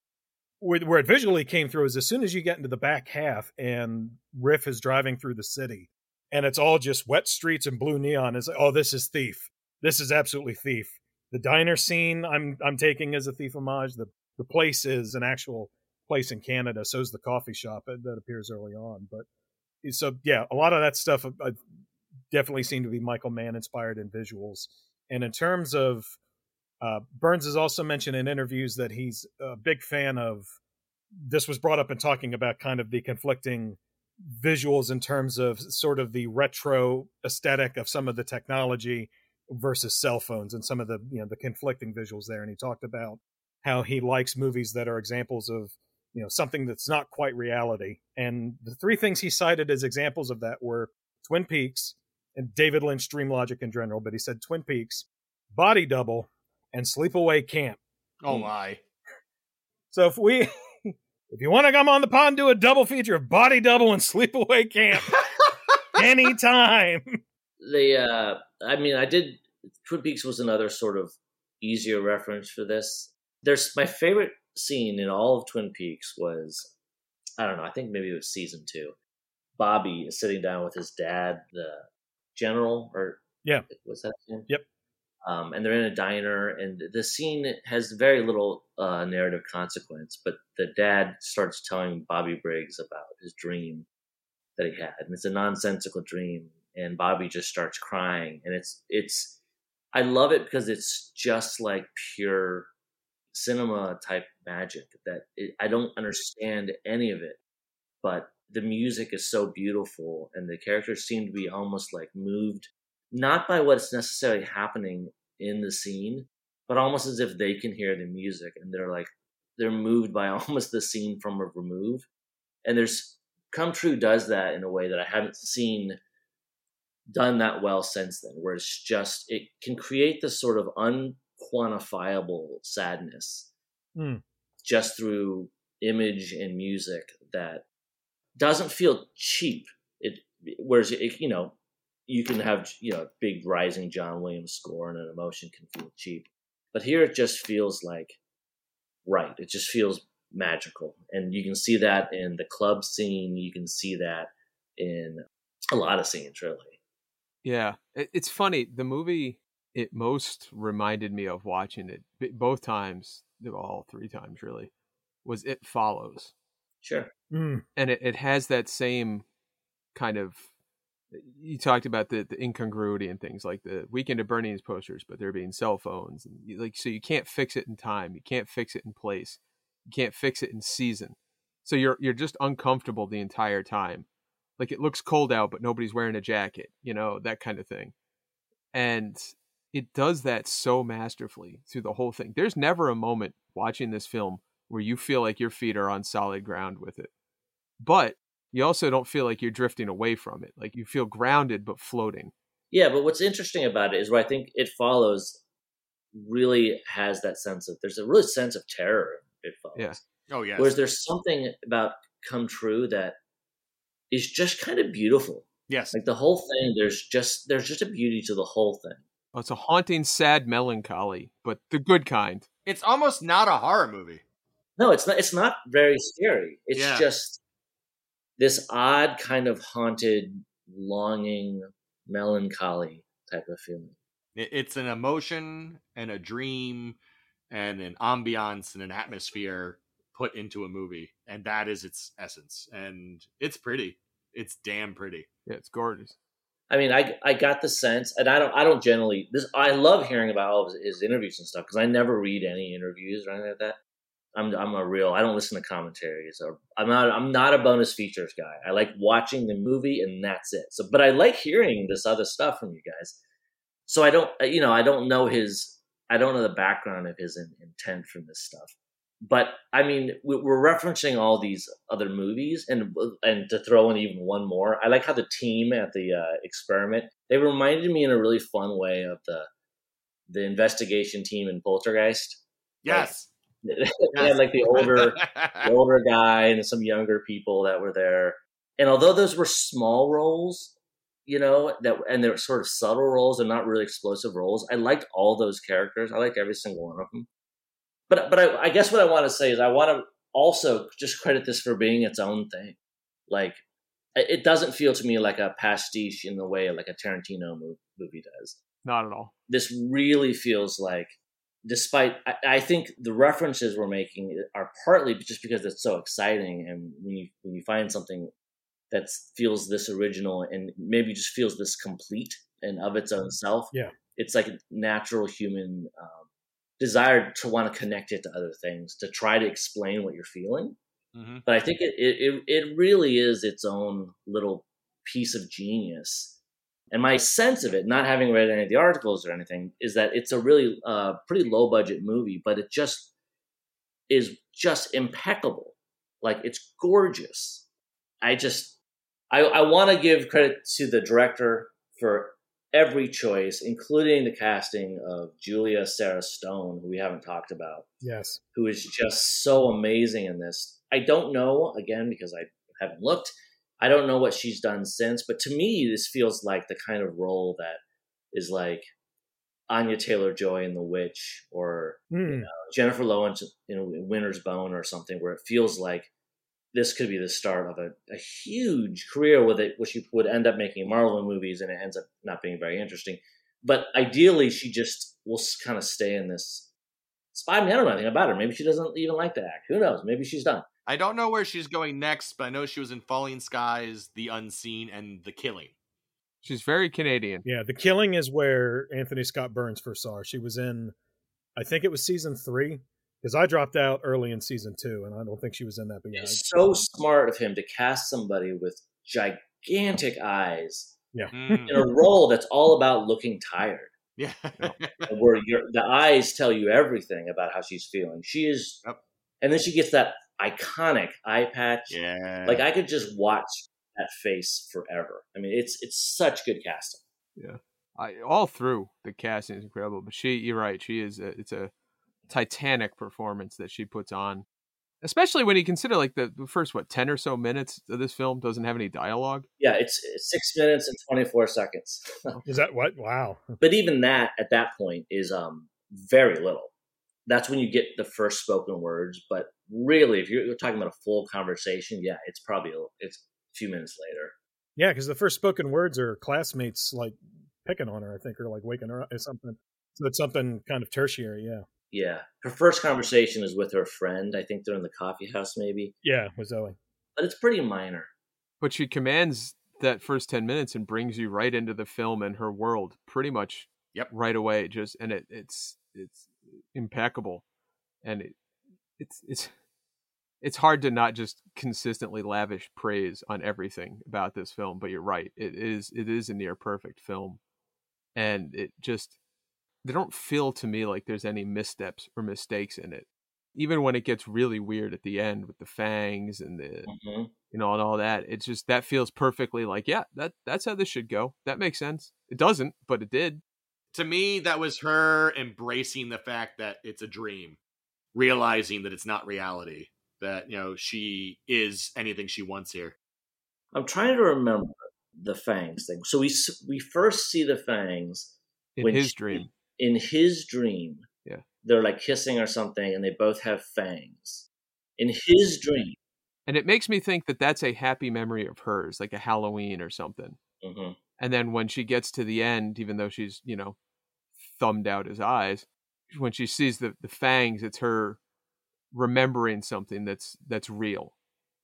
S1: where, where it visually came through is as soon as you get into the back half and Riff is driving through the city and it's all just wet streets and blue neon is like, oh this is thief this is absolutely thief the diner scene i'm i'm taking as a thief homage the the place is an actual place in canada so is the coffee shop that that appears early on but so yeah a lot of that stuff uh, uh, definitely seemed to be michael mann inspired in visuals and in terms of uh, burns has also mentioned in interviews that he's a big fan of this was brought up in talking about kind of the conflicting visuals in terms of sort of the retro aesthetic of some of the technology versus cell phones and some of the you know the conflicting visuals there and he talked about how he likes movies that are examples of you know something that's not quite reality and the three things he cited as examples of that were twin peaks and david lynch dream logic in general but he said twin peaks body double and sleepaway camp
S5: oh my.
S1: so if we if you want to come on the pod and do a double feature of body double and sleepaway camp anytime
S4: They, uh, I mean, I did. Twin Peaks was another sort of easier reference for this. There's my favorite scene in all of Twin Peaks was, I don't know, I think maybe it was season two. Bobby is sitting down with his dad, the general, or
S1: Yeah.
S4: what's that name?
S1: Yep.
S4: Um, and they're in a diner, and the scene has very little uh, narrative consequence. But the dad starts telling Bobby Briggs about his dream that he had, and it's a nonsensical dream. And Bobby just starts crying, and it's it's. I love it because it's just like pure cinema type magic that it, I don't understand any of it, but the music is so beautiful, and the characters seem to be almost like moved not by what's necessarily happening in the scene, but almost as if they can hear the music and they're like they're moved by almost the scene from a remove. And there's Come True does that in a way that I haven't seen done that well since then, where it's just it can create this sort of unquantifiable sadness
S1: Hmm.
S4: just through image and music that doesn't feel cheap. It whereas it, you know you can have you know big rising John Williams score and an emotion can feel cheap, but here it just feels like right. It just feels magical, and you can see that in the club scene. You can see that in a lot of scenes, really.
S3: Yeah, it's funny. The movie it most reminded me of watching it both times, all three times really, was It Follows,
S4: Sure.
S1: Mm.
S3: and it, it has that same kind of. You talked about the, the incongruity and things like the Weekend at Bernie's posters, but there being cell phones, and you- like so you can't fix it in time, you can't fix it in place, you can't fix it in season, so you're you're just uncomfortable the entire time like it looks cold out but nobody's wearing a jacket you know that kind of thing and it does that so masterfully through the whole thing there's never a moment watching this film where you feel like your feet are on solid ground with it but you also don't feel like you're drifting away from it. Like you feel grounded but floating.
S4: Yeah, but what's interesting about it is what I think it follows really has that sense of there's a really sense of terror it follows.
S3: Yeah.
S5: Oh yes.
S4: Whereas there's something about Come True that is just kind of beautiful.
S5: yes.
S4: Like the whole thing, there's just there's just a beauty to the whole thing.
S3: Oh, it's a haunting, sad melancholy, but the good kind.
S5: It's almost not a horror movie.
S4: No, it's not. It's not very scary. It's
S5: Yeah.
S4: just this odd kind of haunted, longing, melancholy type of feeling.
S5: It's an emotion and a dream and an ambiance and an atmosphere put into a movie, and that is its essence. And it's pretty. It's damn pretty.
S3: Yeah, it's gorgeous.
S4: I mean, I I got the sense, and I don't I don't generally this. I love hearing about all of his, his interviews and stuff because I never read any interviews or anything like that. I'm I'm a real. I don't listen to commentaries or I'm not I'm not a bonus features guy. I like watching the movie and that's it. So, but I like hearing this other stuff from you guys. So I don't you know I don't know his I don't know the background of his in, intent from this stuff. But I mean, we- we're referencing all these other movies, and and to throw in even one more, I like how the team at the uh, experiment they reminded me in a really fun way of the the investigation team in Poltergeist.
S5: Yes.
S4: they had like the older the older guy and some younger people that were there. And although those were small roles, you know, that and they're sort of subtle roles and not really explosive roles, I liked all those characters. I liked every single one of them. But but I, I guess what I want to say is I want to also just credit this for being its own thing. Like it it doesn't feel to me like a pastiche in the way like a Tarantino movie does
S3: Not at all.
S4: this really feels like despite I, I think the references we're making are partly just because it's so exciting and when you when you find something that feels this original and maybe just feels this complete and of its own self
S1: Yeah.
S4: it's like natural human um, desire to want to connect it to other things to try to explain what you're feeling
S5: Mhm.
S4: but I think it, it it it really is its own little piece of genius. And my sense of it, not having read any of the articles or anything, is that it's a really uh, pretty low budget movie, but it just is just impeccable. Like it's gorgeous. I just I, I want to give credit to the director for every choice, including the casting of Julia Sarah Stone, who we haven't talked about
S1: Yes.
S4: who is just so amazing in this. I don't know, again, because I haven't looked, I don't know what she's done since, but to me, this feels like the kind of role that is like Anya Taylor Joy in The Witch or
S1: Hmm.
S4: Jennifer Lawrence in Winter's Bone or something, where it feels like this could be the start of a, a huge career with it, which she would end up making Marvel movies and it ends up not being very interesting. But ideally, she just will kind of stay in this spot. I mean, I don't know anything about her. Maybe she doesn't even like to act. Who knows? Maybe she's done.
S5: I don't know where she's going next, but I know she was in Falling Skies, The Unseen, and The Killing.
S3: She's very Canadian.
S1: Yeah, The Killing is where Anthony Scott Burns first saw her. She was in, I think it was season three, because I dropped out early in season two, and I don't think she was in that. But yeah,
S4: It's so smart of him to cast somebody with gigantic eyes
S5: Mm.
S4: in a role that's all about looking tired.
S5: yeah.
S4: where your the eyes tell you everything about how she's feeling. She is,
S5: Yep.
S4: and then she gets that iconic eye patch.
S5: yeah.
S4: Like I could just watch that face forever. I mean, it's it's such good casting.
S3: Yeah, I, all through the casting is incredible, but she, you're right, she is. A, it's a titanic performance that she puts on, especially when you consider like the, the first what ten or so minutes of this film doesn't have any dialogue.
S4: Yeah, it's, it's six minutes and twenty four seconds.
S1: is that what? Wow.
S4: but even that at that point is um very little. That's when you get the first spoken words. But really, if you're, you're talking about a full conversation, yeah, it's probably a, it's a few minutes later.
S1: Yeah, because the first spoken words are classmates like picking on her, I think, or like waking her up or something. So it's something kind of tertiary. Yeah.
S4: Yeah, her first conversation is with her friend. I think they're in the coffee house, maybe.
S1: Yeah, with Zoe.
S4: But it's pretty minor.
S3: But she commands that first ten minutes and brings you right into the film and her world pretty much
S5: Yep.
S3: right away. Just and it, it's it's impeccable, and it, it's it's it's hard to not just consistently lavish praise on everything about this film. But you're right, it is it is a near perfect film, and it just they don't feel to me like there's any missteps or mistakes in it. even when it gets really weird at the end with the fangs and the
S4: hmm
S3: you know and all that, it's just that feels perfectly like yeah, that that's how this should go. That makes sense. It doesn't, but it did.
S5: to me, that was her embracing the fact that it's a dream, realizing that it's not reality, that you know she is anything she wants here.
S4: I'm trying to remember the fangs thing. So we we first see the fangs
S3: In
S4: When
S3: his
S4: she-
S3: dream,
S4: in his dream.
S3: Yeah.
S4: they're like kissing or something, and they both have fangs. In his dream,
S3: and it makes me think that that's a happy memory of hers, like a Halloween or something.
S4: hmm
S3: And then when she gets to the end, even though she's, you know, thumbed out his eyes, when she sees the, the fangs, it's her remembering something that's that's real.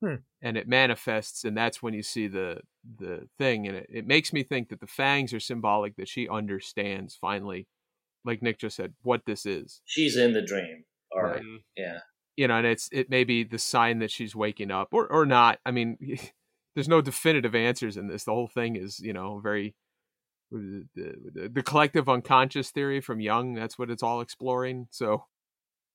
S1: Hmm.
S3: And it manifests and that's when you see the the thing. And it, it makes me think that the fangs are symbolic that she understands finally, like Nick just said, what this is.
S4: she's in the dream. All
S3: Right.
S4: right,
S5: Mhm.
S4: yeah.
S3: You know, and it's it may be the sign that she's waking up or or not. I mean there's no definitive answers in this. The whole thing is, you know, very the, the, the collective unconscious theory from Jung. That's what it's all exploring. So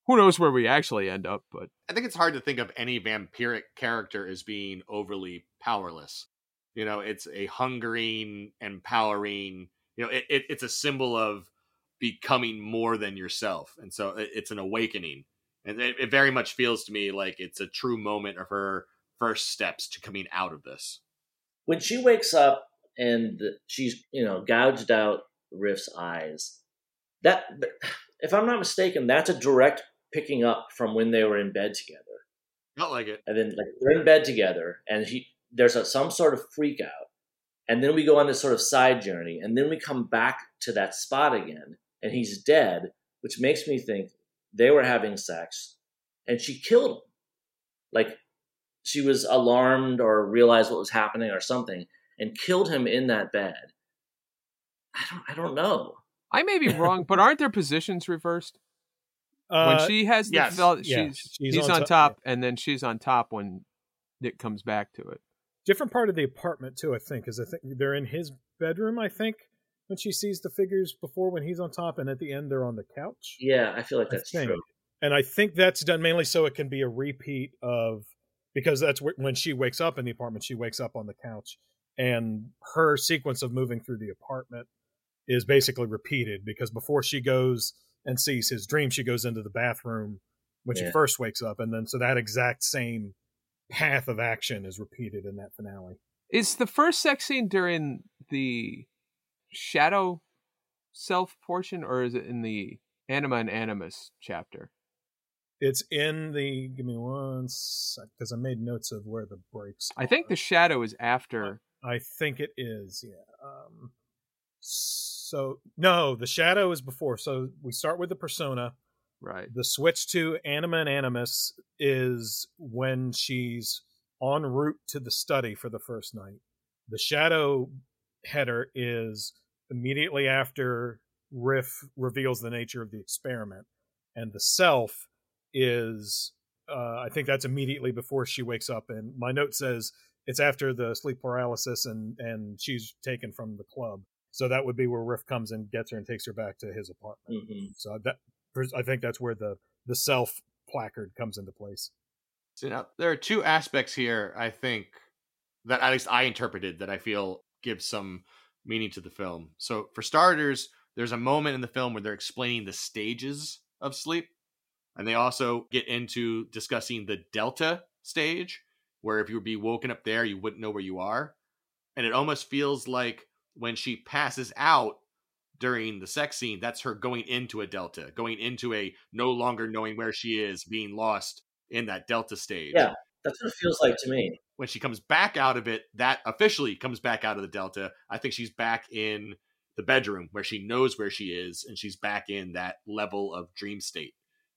S3: who knows where we actually end up? But
S5: I think it's hard to think of any vampiric character as being overly powerless. You know, it's a hungering, empowering. You know, it, it, it's a symbol of becoming more than yourself, and so it, it's an awakening. And it, it very much feels to me like it's a true moment of her first steps to coming out of this.
S4: When she wakes up and she's you know gouged out Riff's eyes, that if I'm not mistaken, that's a direct picking up from when they were in bed together.
S5: Not like it.
S4: and then like they're in bed together and he there's a, some sort of freak out and then we go on this sort of side journey and then we come back to that spot again and he's dead which makes me think they were having sex and she killed him like she was alarmed or realized what was happening or something and killed him in that bed i don't i don't know
S3: I may be wrong, but aren't their positions reversed?
S1: Uh,
S3: when she has the
S5: yes.
S3: felt,
S1: Yeah,
S3: she's,
S1: she's
S3: he's
S1: on
S3: on,
S1: top-
S3: top, and then she's on top when it comes back to it.
S1: different part of the apartment too. I think because I think they're in his bedroom. I think when she sees the figures before when he's on top, and at the end they're on the couch.
S4: yeah i feel like that's
S1: think.
S4: true
S1: And I think that's done mainly so it can be a repeat of because that's wh- when she wakes up in the apartment. She wakes up on the couch, and her sequence of moving through the apartment is basically repeated because before she goes and sees his dream, she goes into the bathroom when she first wakes up, and then so that exact same path of action is repeated in that finale.
S3: Is the first sex scene during the shadow self portion, or is it in the anima and animus chapter?
S1: It's in the. Give me one sec, because I made notes of where the breaks.
S3: I think the shadow is after.
S1: I think it is. Yeah. Um, so no, the shadow is before. So we start with the persona.
S3: Right.
S1: The switch to anima and animus is when she's en route to the study for the first night. The shadow header is immediately after Riff reveals the nature of the experiment, and the self is uh, I think that's immediately before she wakes up. And my note says it's after the sleep paralysis and and she's taken from the club. So that would be where Riff comes and gets her and takes her back to his apartment.
S4: hmm
S1: So that I think that's where the the self placard comes into place.
S5: So now there are two aspects here I think that at least I interpreted that I feel gives some meaning to the film. So for starters, there's a moment in the film where they're explaining the stages of sleep. And they also get into discussing the delta stage, where if you would be woken up there, you wouldn't know where you are. And it almost feels like when she passes out during the sex scene, that's her going into a delta, going into a no longer knowing where she is, being lost in that delta stage.
S4: Yeah. That's what it feels like to me
S5: When she comes back out of it, that officially comes back out of the delta. I think she's back in the bedroom where she knows where she is, and she's back in that level of dream state.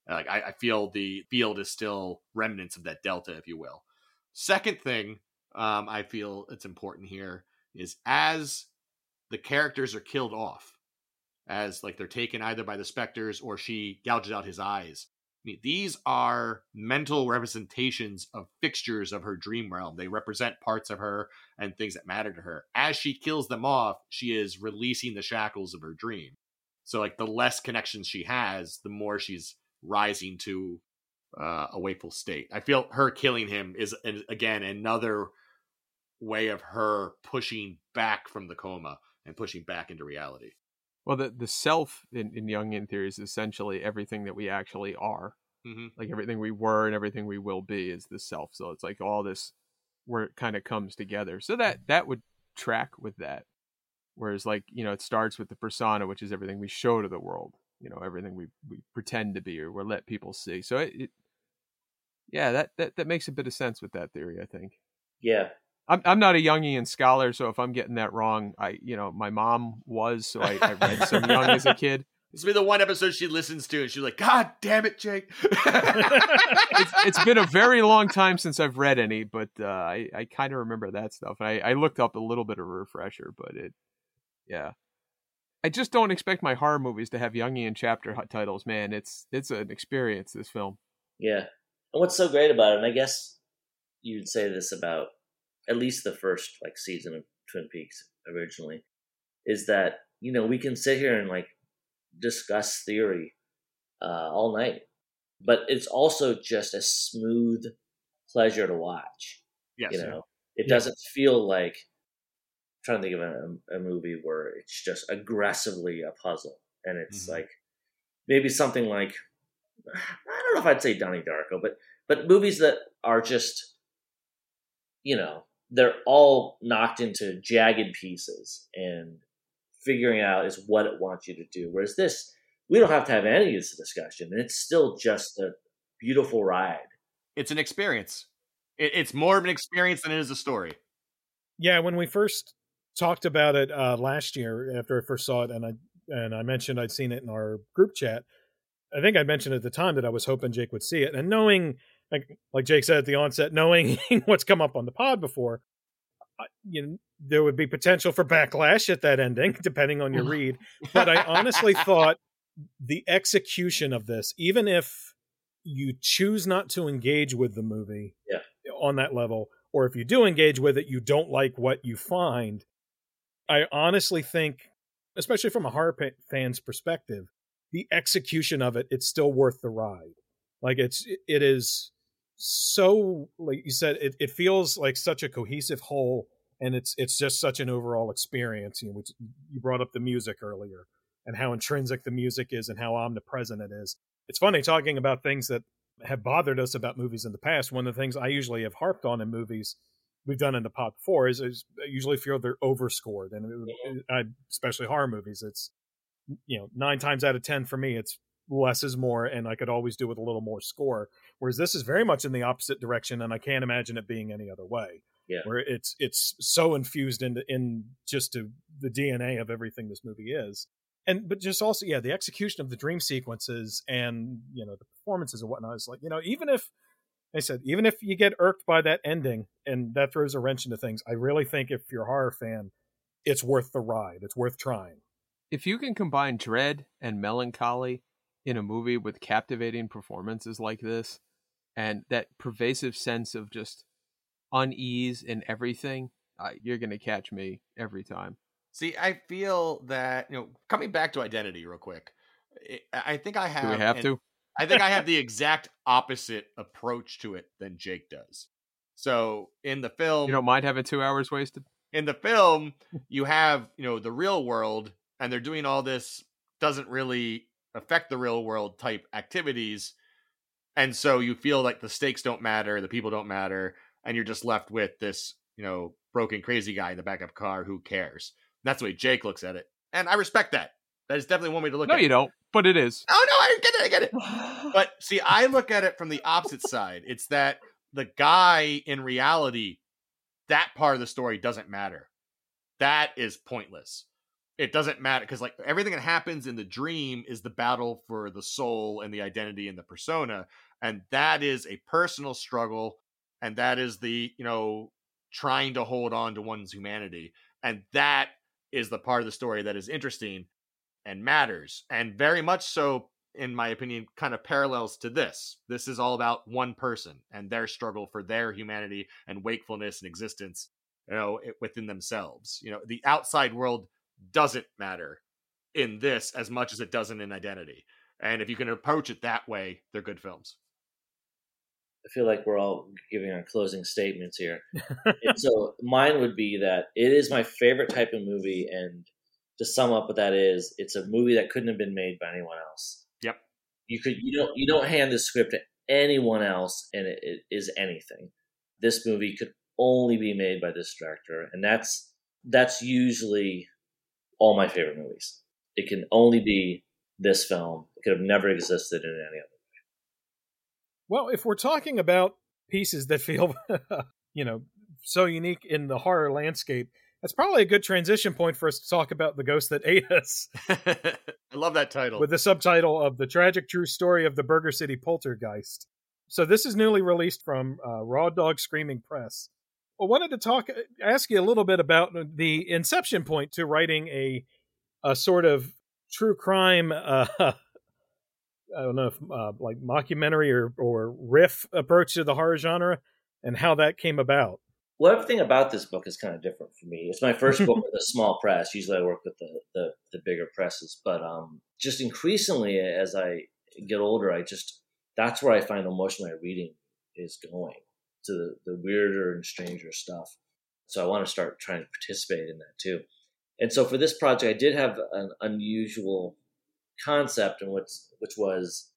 S5: Like I, I feel the field is still remnants of that delta, if you will. Second thing, um, I feel it's important here is as the characters are killed off, as like they're taken either by the specters or she gouges out his eyes. I mean, these are mental representations of fixtures of her dream realm. They represent parts of her and things that matter to her. As she kills them off, she is releasing the shackles of her dream. So, like, the less connections she has, the more she's rising to uh, a wakeful state. I feel her killing him is again another way of her pushing back from the coma and pushing back into reality.
S3: Well, the the self in, in Jungian theory is essentially everything that we actually are.
S5: Mm-hmm.
S3: Like everything we were and everything we will be is the self. So it's like all this where it kind of comes together. So that that would track with that. Whereas like, you know, it starts with the persona, which is everything we show to the world. You know, everything we, we pretend to be or we let people see. So it, it yeah, that, that that makes a bit of sense with that theory, I think.
S4: Yeah,
S3: I'm I'm not a Jungian scholar, so if I'm getting that wrong, I you know my mom was, so I, I read some Jung as a kid.
S5: This will be the one episode she listens to, and she's like, "God damn it, Jake!"
S3: It's, it's been a very long time since I've read any, but uh, I I kind of remember that stuff. And I I looked up a little bit of a refresher, but it yeah. I just don't expect my horror movies to have Jungian chapter titles, man. It's it's an experience. This film.
S4: yeah. And what's so great about it, and I guess you'd say this about at least the first like season of Twin Peaks originally, is that you know we can sit here and like discuss theory uh, all night, but it's also just a smooth pleasure to watch.
S5: yes,
S4: you know, it
S1: Yeah.
S4: doesn't feel like I'm trying to think of a, a movie where it's just aggressively a puzzle, and it's
S5: Mhm.
S4: like maybe something like I don't know if I'd say Donnie Darko, but but movies that are just you know they're all knocked into jagged pieces and figuring out is what it wants you to do. Whereas this, we don't have to have any of this discussion, and it's still just a beautiful ride.
S5: it's an experience. It's more of an experience than it is a story.
S1: Yeah, when we first talked about it uh, last year, after I first saw it, and I and I mentioned I'd seen it in our group chat. I think I mentioned at the time that I was hoping Jake would see it, and knowing, like like Jake said at the onset, knowing what's come up on the pod before, you know, there would be potential for backlash at that ending, depending on your read. But I honestly thought the execution of this, even if you choose not to engage with the movie
S4: Yeah.
S1: on that level, or if you do engage with it, you don't like what you find. I honestly think, especially from a horror fan's perspective, the execution of it, it's still worth the ride. Like it's, it is so, like you said, it, it feels like such a cohesive whole, and it's it's just such an overall experience. You know, which you brought up the music earlier, and how intrinsic the music is, and how omnipresent it is. It's funny talking about things that have bothered us about movies in the past. One of the things I usually have harped on in movies we've done in the pod before is, is I usually feel they're overscored, and it, I, especially horror movies. It's you know nine times out of ten for me, it's less is more, and I could always do with a little more score. Whereas this is very much in the opposite direction, and I can't imagine it being any other way.
S4: Yeah.
S1: where it's it's so infused into in just to the DNA of everything this movie is. And but just also, yeah, the execution of the dream sequences and you know the performances and whatnot is like you know even if I said even if you get irked by that ending and that throws a wrench into things, I really think if you're a horror fan, it's worth the ride. It's worth trying.
S3: If you can combine dread and melancholy in a movie with captivating performances like this, and that pervasive sense of just unease in everything, uh, you're gonna catch me every time.
S5: See, I feel that you know, coming back to identity real quick. I I think I have.
S3: Do we have to?
S5: I think I have the exact opposite approach to it than Jake does. So in the film,
S3: You don't mind having two hours wasted?
S5: in the film, you have you know the real world, and they're doing all this doesn't really affect the real world type activities, and so you feel like the stakes don't matter, the people don't matter, and you're just left with this you know broken crazy guy in the back of a car who cares. That's the way Jake looks at it, and I respect that. That is definitely one way to look
S3: No,
S5: at it.
S3: you don't. But it is.
S5: Oh no, I get it, I get it. But see, I look at it from the opposite side. It's that the guy in reality, that part of the story doesn't matter. That is pointless. It doesn't matter because like everything that happens in the dream is the battle for the soul and the identity and the persona, and that is a personal struggle, and that is the you know trying to hold on to one's humanity, and that is the part of the story that is interesting and matters and very much so in my opinion kind of parallels to this. This is all about one person and their struggle for their humanity and wakefulness and existence you know it, within themselves you know the outside world doesn't matter in this as mm. much as it doesn't in identity and if you can approach it that way they're good films
S4: I feel like we're all giving our closing statements here. so mine would be that it is my favorite type of movie, and to sum up what that is, it's a movie that couldn't have been made by anyone else.
S5: Yep.
S4: You could you don't you don't hand the script to anyone else, and it, it is anything. This movie could only be made by this director, and that's that's usually all my favorite movies. It can only be this film. It could have never existed in any other. Way.
S1: Well, if we're talking about pieces that feel, you know, so unique in the horror landscape, that's probably a good transition point for us to talk about The Ghost That Ate Us.
S5: I love that title.
S1: With the subtitle of The Tragic True Story of the Burger City Poltergeist. So this is newly released from uh, Raw Dog Screaming Press. I wanted to talk, ask you a little bit about the inception point to writing a, a sort of true crime uh, I don't know if uh, like mockumentary or or riff approach to the horror genre, and how that came about.
S4: Well, everything about this book is kind of different for me. It's my first book with a small press. Usually, I work with the, the the, bigger presses, but um, just increasingly as I get older, I just that's where I find my reading is going to the, the weirder and stranger stuff. So I want to start trying to participate in that too. And so for this project, I did have an unusual concept, and which which was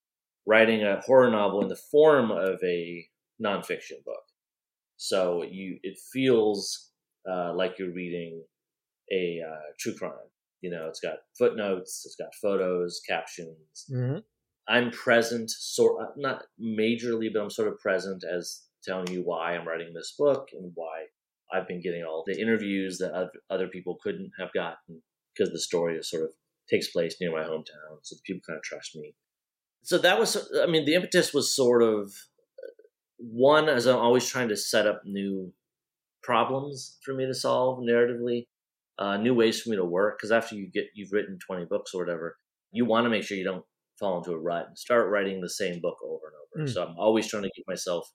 S4: writing a horror novel in the form of a nonfiction book. So you it feels uh, like you're reading a uh, true crime. You know, it's got footnotes, it's got photos, captions.
S1: Mm-hmm.
S4: I'm present, sort not majorly, but I'm sort of present as telling you why I'm writing this book and why I've been getting all the interviews that other people couldn't have gotten because the story is sort of takes place near my hometown, so the people kind of trust me. So that was, I mean, the impetus was sort of one, as I'm always trying to set up new problems for me to solve narratively, uh, new ways for me to work. Because after you get you've written 20 books or whatever, you want to make sure you don't fall into a rut and start writing the same book over and over. Mm. So I'm always trying to give myself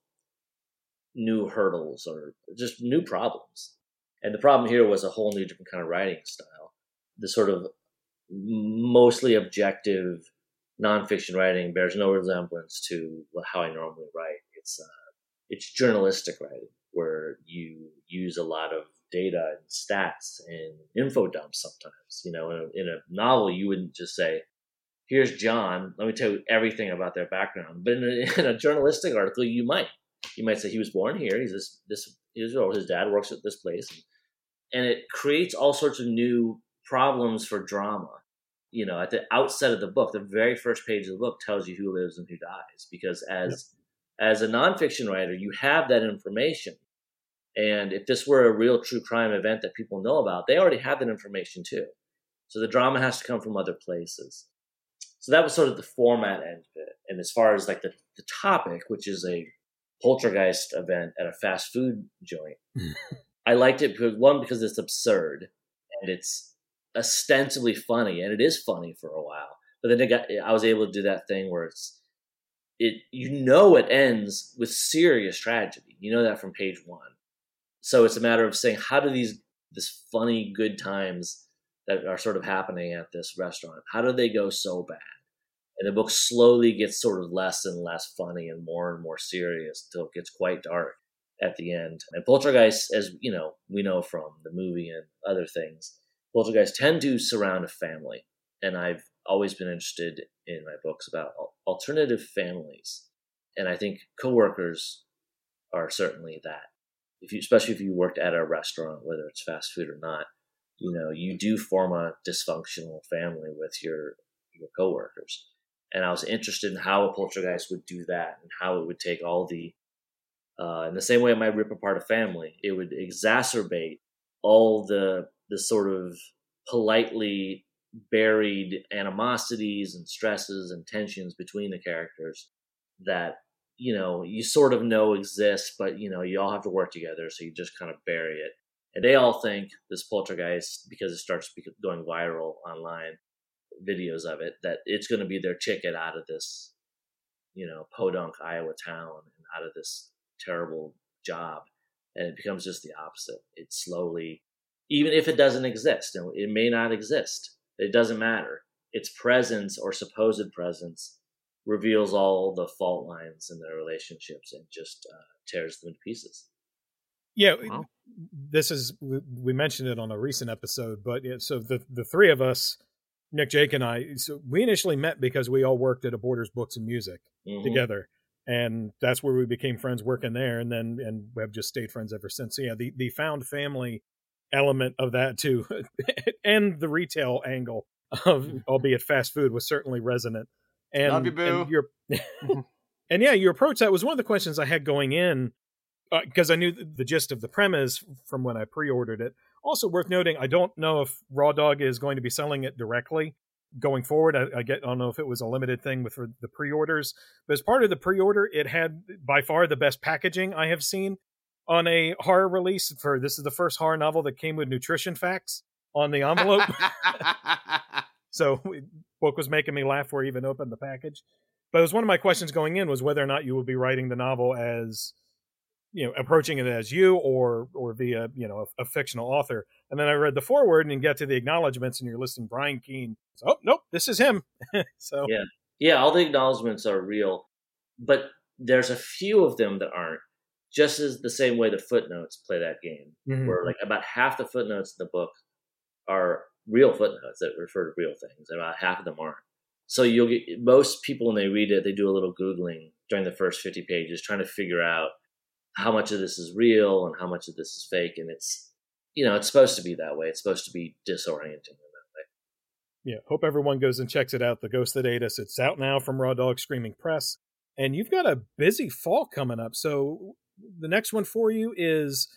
S4: new hurdles or just new problems. And the problem here was a whole new different kind of writing style. The sort of mostly objective nonfiction writing bears no resemblance to how I normally write. It's uh, it's journalistic writing where you use a lot of data and stats and info dumps. Sometimes, you know, in a, in a novel, you wouldn't just say, "Here's John. Let me tell you everything about their background." But in a, in a journalistic article, you might you might say he was born here. He's this this his dad works at this place, and it creates all sorts of new problems for drama. You know, at the outset of the book, the very first page of the book tells you who lives and who dies, because as yeah. as a nonfiction writer, you have that information. And if this were a real true crime event that people know about, they already have that information too. So the drama has to come from other places. So that was sort of the format end of it. And as far as like the, the topic, which is a poltergeist event at a fast food joint, hmm. I liked it because one, because it's absurd and it's ostensibly funny, and it is funny for a while. But then it got, I was able to do that thing where it's it you know it ends with serious tragedy. You know that from page one. So it's a matter of saying how do these this funny good times that are sort of happening at this restaurant how do they go so bad? And the book slowly gets sort of less and less funny and more and more serious until it gets quite dark at the end. And Poltergeist, as you know, we know from the movie and other things, poltergeists tend to surround a family, and I've always been interested in my books about alternative families, and I think coworkers are certainly that. If you, especially if you worked at a restaurant, whether it's fast food or not, you know you do form a dysfunctional family with your your coworkers. And I was interested in how a poltergeist would do that, and how it would take all the uh, in the same way it might rip apart a family, it would exacerbate all the the sort of politely buried animosities and stresses and tensions between the characters that you know you sort of know exist but you know you all have to work together so you just kind of bury it. And they all think this poltergeist because it starts going viral online videos of it that it's going to be their ticket out of this you know podunk iowa town and out of this terrible job and it becomes just the opposite it slowly even if it doesn't exist. And it may not exist. It doesn't matter. Its presence or supposed presence reveals all the fault lines in their relationships and just uh, tears them to pieces.
S1: Yeah,
S3: Wow.
S1: this is we we mentioned it on a recent episode, but yeah, so the the three of us, Nick, Jake, and I, so we initially met because we all worked at a Borders Books and Music
S4: Mhm.
S1: together, and that's where we became friends working there, and then and we have just stayed friends ever since. So yeah, the the found family element of that too, and the retail angle of mm-hmm. albeit fast food was certainly resonant. And,
S5: Love you, boo.
S1: and your mm-hmm. and yeah, your approach that was one of the questions I had going in uh, because I knew the, the gist of the premise from when I pre-ordered it. Also worth noting, I don't know if Raw Dog is going to be selling it directly going forward. I, I get I don't know if it was a limited thing with the pre-orders, but as part of the pre-order, it had by far the best packaging I have seen on a horror release. For this is the first horror novel that came with nutrition facts on the envelope. so book was making me laugh before I even opened the package. But it was one of my questions going in was whether or not you would be writing the novel as you know approaching it as you or or via you know a, a fictional author and then i read the foreword and get to the acknowledgments and you're listing brian keene so, oh nope this is him so
S4: Yeah. Yeah, all the acknowledgments are real, but there's a few of them that aren't. Just as the same way the footnotes play that game,
S1: Mhm.
S4: where like about half the footnotes in the book are real footnotes that refer to real things, and about half of them aren't. So you'll get most people when they read it, they do a little googling during the first fifty pages, trying to figure out how much of this is real and how much of this is fake, and it's you know it's supposed to be that way. It's supposed to be disorienting. In that way.
S1: Yeah hope everyone goes and checks it out the ghost that ate us it's out now from raw dog screaming press and you've got a busy fall coming up so the next one for you is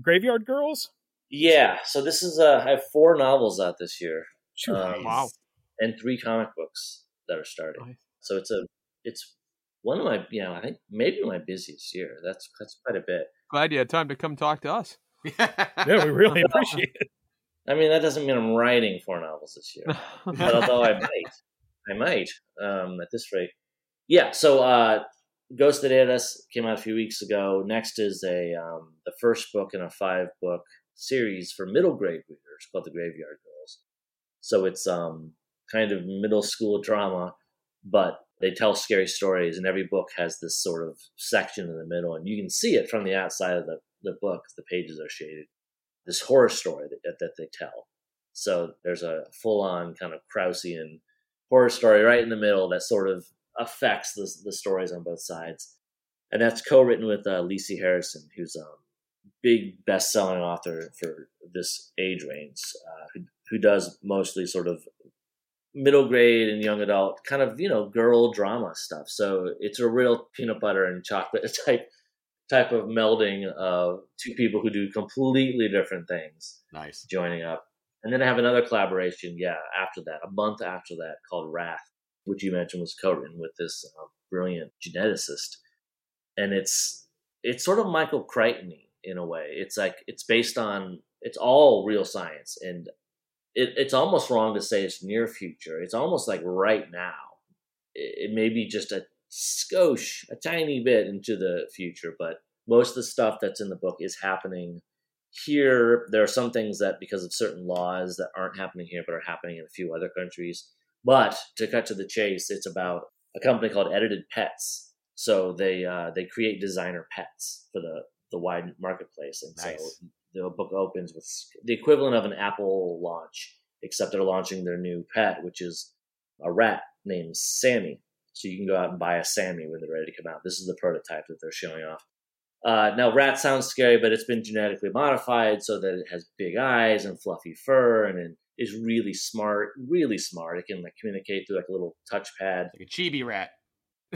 S1: graveyard girls
S4: Yeah, so this is uh, I have four novels out this year. Um,
S3: Wow.
S4: and three comic books that are starting.
S3: Nice.
S4: So it's a it's one of my you know I think maybe my busiest year. That's that's quite a bit.
S3: Glad you had time to come talk to us.
S1: yeah we really appreciate it
S4: I mean that doesn't mean I'm writing four novels this year, but although I might, I might um, at this rate. Yeah. So uh, Ghost That Ate Us came out a few weeks ago. Next is a um, the first book in a five book series for middle grade readers called The Graveyard Girls. So it's um, kind of middle school drama, but they tell scary stories, and every book has this sort of section in the middle, and you can see it from the outside of the, the book. The pages are shaded. This horror story that, that they tell. So there's a full on kind of Krausian horror story right in the middle that sort of affects the, the stories on both sides. And that's co written with uh, Lisi Harrison, who's a big best selling author for this age range, uh, who, who does mostly sort of middle grade and young adult kind of, you know, girl drama stuff. So it's a real peanut butter and chocolate type type of melding of two people who do completely different things
S5: nice.
S4: joining up. And then I have another collaboration, yeah, after that, a month after that, called Wrath, which you mentioned was co-written with this uh, brilliant geneticist, and it's it's sort of Michael Crichton in a way. It's like it's based on it's all real science, and it, it's almost wrong to say it's near future. It's almost like right now. It, it may be just a skosh, a tiny bit into the future, but most of the stuff that's in the book is happening here there are some things that because of certain laws that aren't happening here but are happening in a few other countries but to cut to the chase it's about a company called edited pets so they uh, they create designer pets for the the wide marketplace and
S5: Nice.
S4: so the book opens with the equivalent of an apple launch except they're launching their new pet which is a rat named sammy so you can go out and buy a sammy when they're ready to come out this is the prototype that they're showing off uh, now, rat sounds scary, but it's been genetically modified so that it has big eyes and fluffy fur, and it is really smart. Really smart. It can like communicate through like a little touchpad.
S5: Like a chibi rat.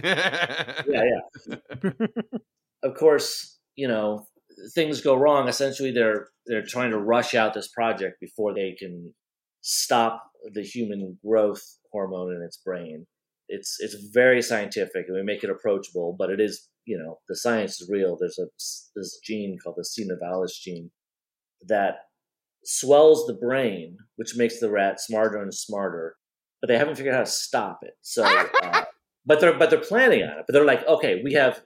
S4: Yeah, yeah. of course, you know things go wrong. Essentially, they're they're trying to rush out this project before they can stop the human growth hormone in its brain. It's it's very scientific, and we make it approachable, but it is you know the science is real. There's a this gene called the C. nivalis gene that swells the brain, which makes the rat smarter and smarter. But they haven't figured out how to stop it. So, uh, but they're but they're planning on it. But they're like, okay, we have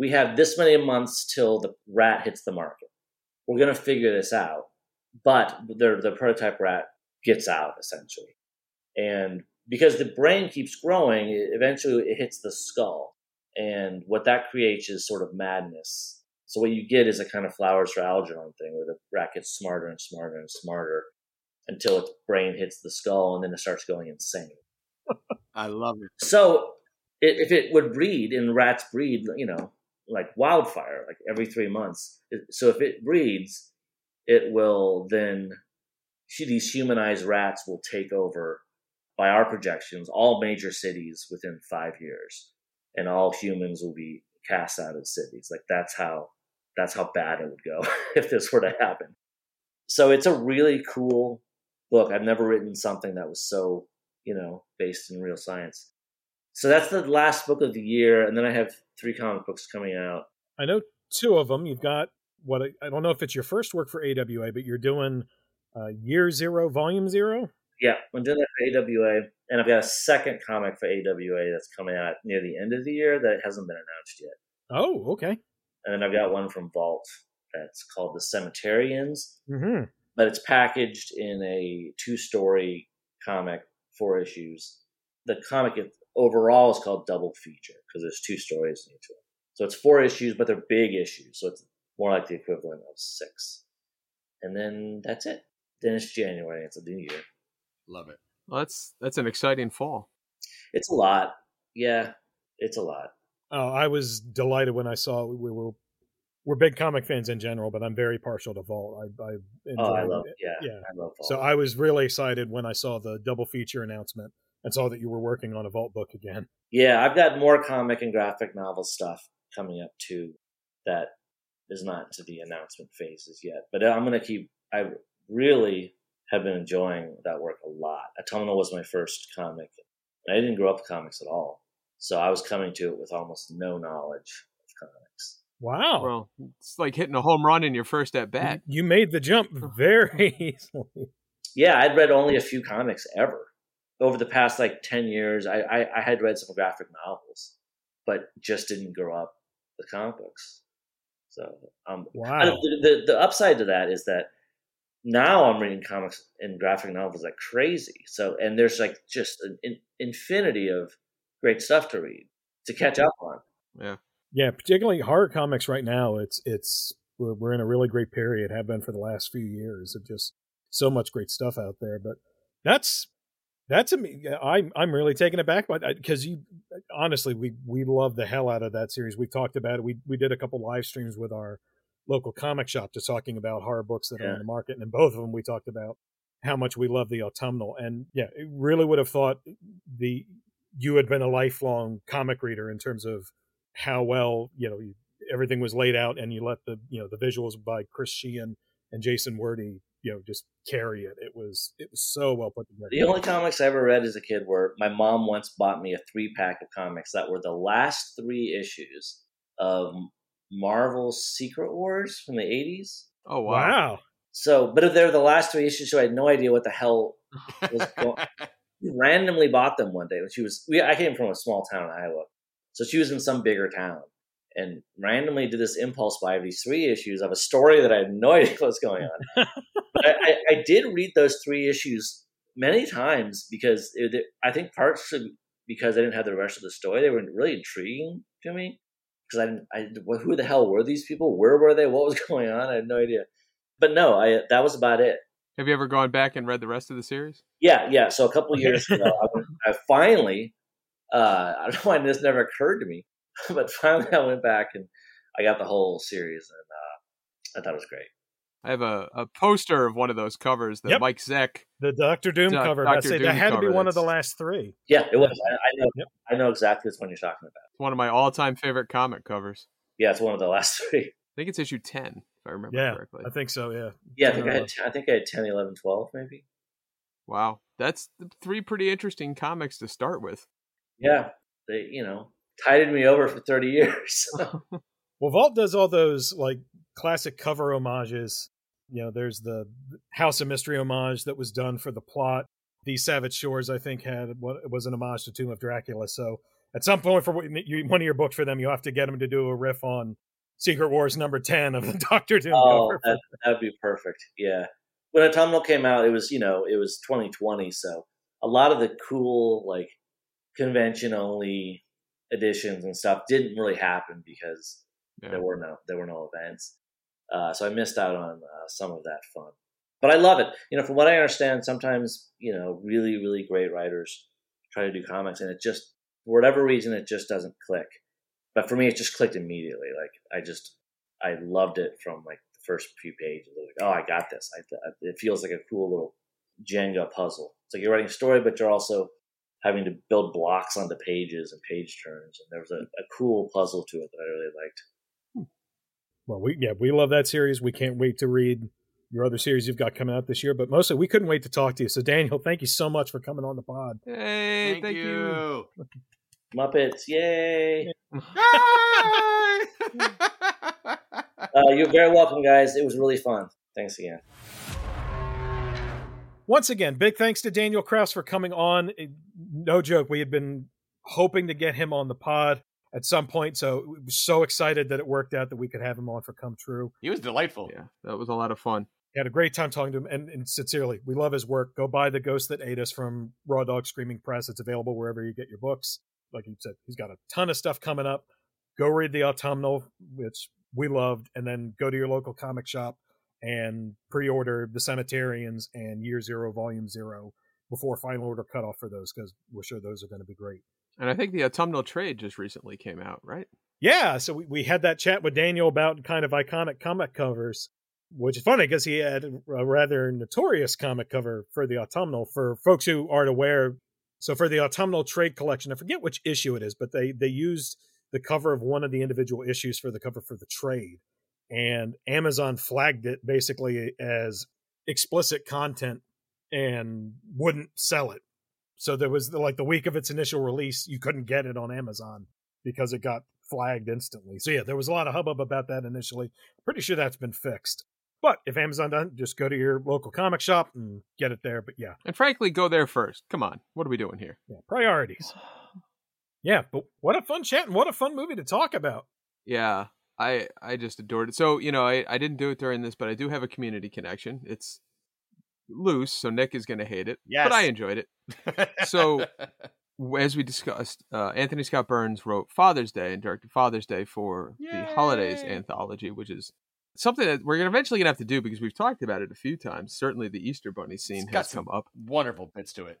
S4: we have this many months till the rat hits the market. We're gonna figure this out. But their the prototype rat gets out essentially, and because the brain keeps growing, eventually it hits the skull. And what that creates is sort of madness. So what you get is a kind of flowers for Algernon thing where the rat gets smarter and smarter and smarter until its brain hits the skull and then it starts going insane.
S5: I love it.
S4: So if it would breed and rats breed, you know, like wildfire, like every three months. So if it breeds, it will then these humanized rats will take over by our projections all major cities within five years. And all humans will be cast out of cities. Like that's how that's how bad it would go if this were to happen. So it's a really cool book. I've never written something that was so you know based in real science so that's the last book of the year and then i have three comic books coming out.
S1: I know two of them you've got what I, don't know if it's your first work for awa but you're doing uh, year zero volume zero?
S4: Yeah i'm doing that for awa and i've got a second comic for awa that's coming out near the end of the year that hasn't been announced yet.
S1: Oh okay.
S4: And then i've got one from vault that's called the cemeterians
S1: mm-hmm.
S4: but it's packaged in a two story comic four issues. The comic overall is called double feature because there's two stories in each one so it's four issues but they're big issues so it's more like the equivalent of six and then that's it then it's January. It's a new year.
S5: Love it.
S3: Well, that's that's an exciting fall.
S4: It's a lot. Yeah, it's a lot.
S1: Oh, I was delighted when I saw we were we're big comic fans in general, but I'm very partial to Vault. I, I
S4: oh, I love
S1: it.
S4: yeah, yeah, I love Vault.
S1: So I was really excited when I saw the double feature announcement and saw that you were working on a Vault book again.
S4: Yeah, I've got more comic and graphic novel stuff coming up too that is not to the announcement phases yet. But I'm going to keep. I really have been enjoying that work a lot. Autumnal was my first comic. And I didn't grow up with comics at all. So I was coming to it with almost no knowledge of comics.
S1: Wow.
S3: Well, it's like hitting a home run in your first at bat.
S1: You made the jump very easily.
S4: Yeah, I'd read only a few comics ever. Over the past like 10 years, I, I, I had read some graphic novels, but just didn't grow up with comic books. So, um,
S1: wow.
S4: The, the, the upside to that is that now I'm reading comics and graphic novels like crazy. So, and there's like just an, an infinity of great stuff to read to catch up on.
S3: Yeah,
S1: yeah. Particularly horror comics right now. It's it's we're, we're in a really great period. Have been for the last few years of just so much great stuff out there. But that's that's a I'm I'm really taken aback by that because uh, you honestly we we love the hell out of that series. We talked about it. We we did a couple live streams with our local comic shop just talking about horror books that yeah. are on the market. And in both of them, we talked about how much we love the autumnal. And yeah, really would have thought the you had been a lifelong comic reader in terms of how well you know you, everything was laid out, and you let the you know the visuals by Chris Shehan and Jason Wordie you know just carry it. It was it was so well put together.
S4: The only comics I ever read as a kid were my mom once bought me a three pack of comics that were the last three issues of Marvel's Secret Wars from the 80s.
S3: Oh, wow.
S1: wow.
S4: So, but if they're the last three issues, so I had no idea what the hell was going randomly bought them one day when she was, we, I came from a small town in Iowa. So she was in some bigger town and randomly did this impulse buy of these three issues of a story that I had no idea what was going on. but I, I, did read those three issues many times because it, I think partially because I didn't have the rest of the story, they were really intriguing to me because I didn't, I, who the hell were these people? Where were they? What was going on? I had no idea. But no, I that was about it.
S3: Have you ever gone back and read the rest of the series?
S4: Yeah, yeah. So a couple years ago, I, I, finally, uh, I don't know why this never occurred to me, but finally I went back and I got the whole series, and uh, I thought it was great.
S3: I have a, a poster of one of those covers, the
S1: yep.
S3: Mike Zeck.
S1: The Doctor Doom
S3: Do-
S1: cover.
S3: Dr.
S1: I say
S3: Doom
S1: that had to be
S3: cover,
S1: one of the last three.
S4: Yeah, it was. I, I know.
S1: Yep.
S4: I know exactly which one you're talking about.
S3: It's one of my all time favorite comic covers.
S4: Yeah, it's one of the last three.
S3: I think it's issue 10, if I remember
S1: Yeah,
S3: correctly.
S1: I think so. Yeah.
S4: Yeah, I think I had. I think I had 10, 11, 12 maybe.
S3: Wow. That's three pretty interesting comics to start with.
S4: Yeah, they you know tided me over for thirty years.
S1: Well, Vault does all those like classic cover homages. You know, there's the House of Mystery homage that was done for the plot. The Savage Shores, I think, had what was an homage to Tomb of Dracula. So at some point for one of your books for them, you have to get them to do a riff on Secret Wars number ten of the Doctor Doom
S4: oh,
S1: cover.
S4: that would be perfect. Yeah, when Autumnal came out, it was you know it was 2020, so a lot of the cool like convention only editions and stuff didn't really happen because
S3: Yeah.
S4: there were no there were no events. Uh, so I missed out on uh, some of that fun. But I love it. You know, from what I understand, sometimes you know really really great writers try to do comics, and it just for whatever reason it just doesn't click. But for me, it just clicked immediately. Like I just I loved it from like the first few pages. Like, oh, I got this. I, it feels like a cool little Jenga puzzle. It's like you're writing a story, but you're also having to build blocks onto pages and page turns. And there was a, a cool puzzle to it that I really liked.
S1: Well, we yeah, we love that series. We can't wait to read your other series you've got coming out this year. But mostly, we couldn't wait to talk to you. So, Daniel, thank you so much for coming on the pod.
S3: Hey, thank, you.
S4: Muppets, yay!
S5: Yay!
S4: Uh, you're very welcome, guys. It was really fun. Thanks again.
S1: Once again, big thanks to Daniel Kraus for coming on. Eh, no joke, we had been hoping to get him on the pod at some point, so we were so excited that it worked out that we could have him on for Come True.
S5: he was delightful.
S3: Yeah, that was a lot of fun.
S1: had a great time talking to him, and, and sincerely, we love his work. Go buy The Ghost That Ate Us from Raw Dog Screaming Press. It's available wherever you get your books. Like you said, he's got a ton of stuff coming up. Go read The Autumnal, which we loved, and then go to your local comic shop and pre-order The Cemeterians and Year Zero, Volume Zero before final order cutoff for those, because we're sure those are going to be great.
S3: And I think the autumnal trade just recently came out, right?
S1: Yeah, so we, we had that chat with Daniel about kind of iconic comic covers, which is funny because he had a rather notorious comic cover for the autumnal. For folks who aren't aware, so for the autumnal trade collection, I forget which issue it is, but they they used the cover of one of the individual issues for the cover for the trade, and Amazon flagged it basically as explicit content and wouldn't sell it. So there was like the week of its initial release, you couldn't get it on Amazon because it got flagged instantly. So yeah, there was a lot of hubbub about that initially. Pretty sure that's been fixed. But if Amazon doesn't, just go to your local comic shop and get it there. But yeah,
S3: And frankly, go there first. Come on, what are we doing here?
S1: yeah, priorities. Yeah, but what a fun chat and what a fun movie to talk about.
S3: Yeah, I I just adored it. So you know, I I didn't do it during this, but I do have a community connection. It's loose, so Nick is going to hate it.
S5: Yes.
S3: but I enjoyed it. So- As we discussed, uh, Anthony Scott Burns wrote Father's Day and directed Father's Day for the Holidays anthology, which is something that we're eventually gonna have to do because we've talked about it a few times. Certainly, the Easter Bunny scene
S5: got
S3: has
S5: some-
S3: come up.
S5: wonderful bits to it.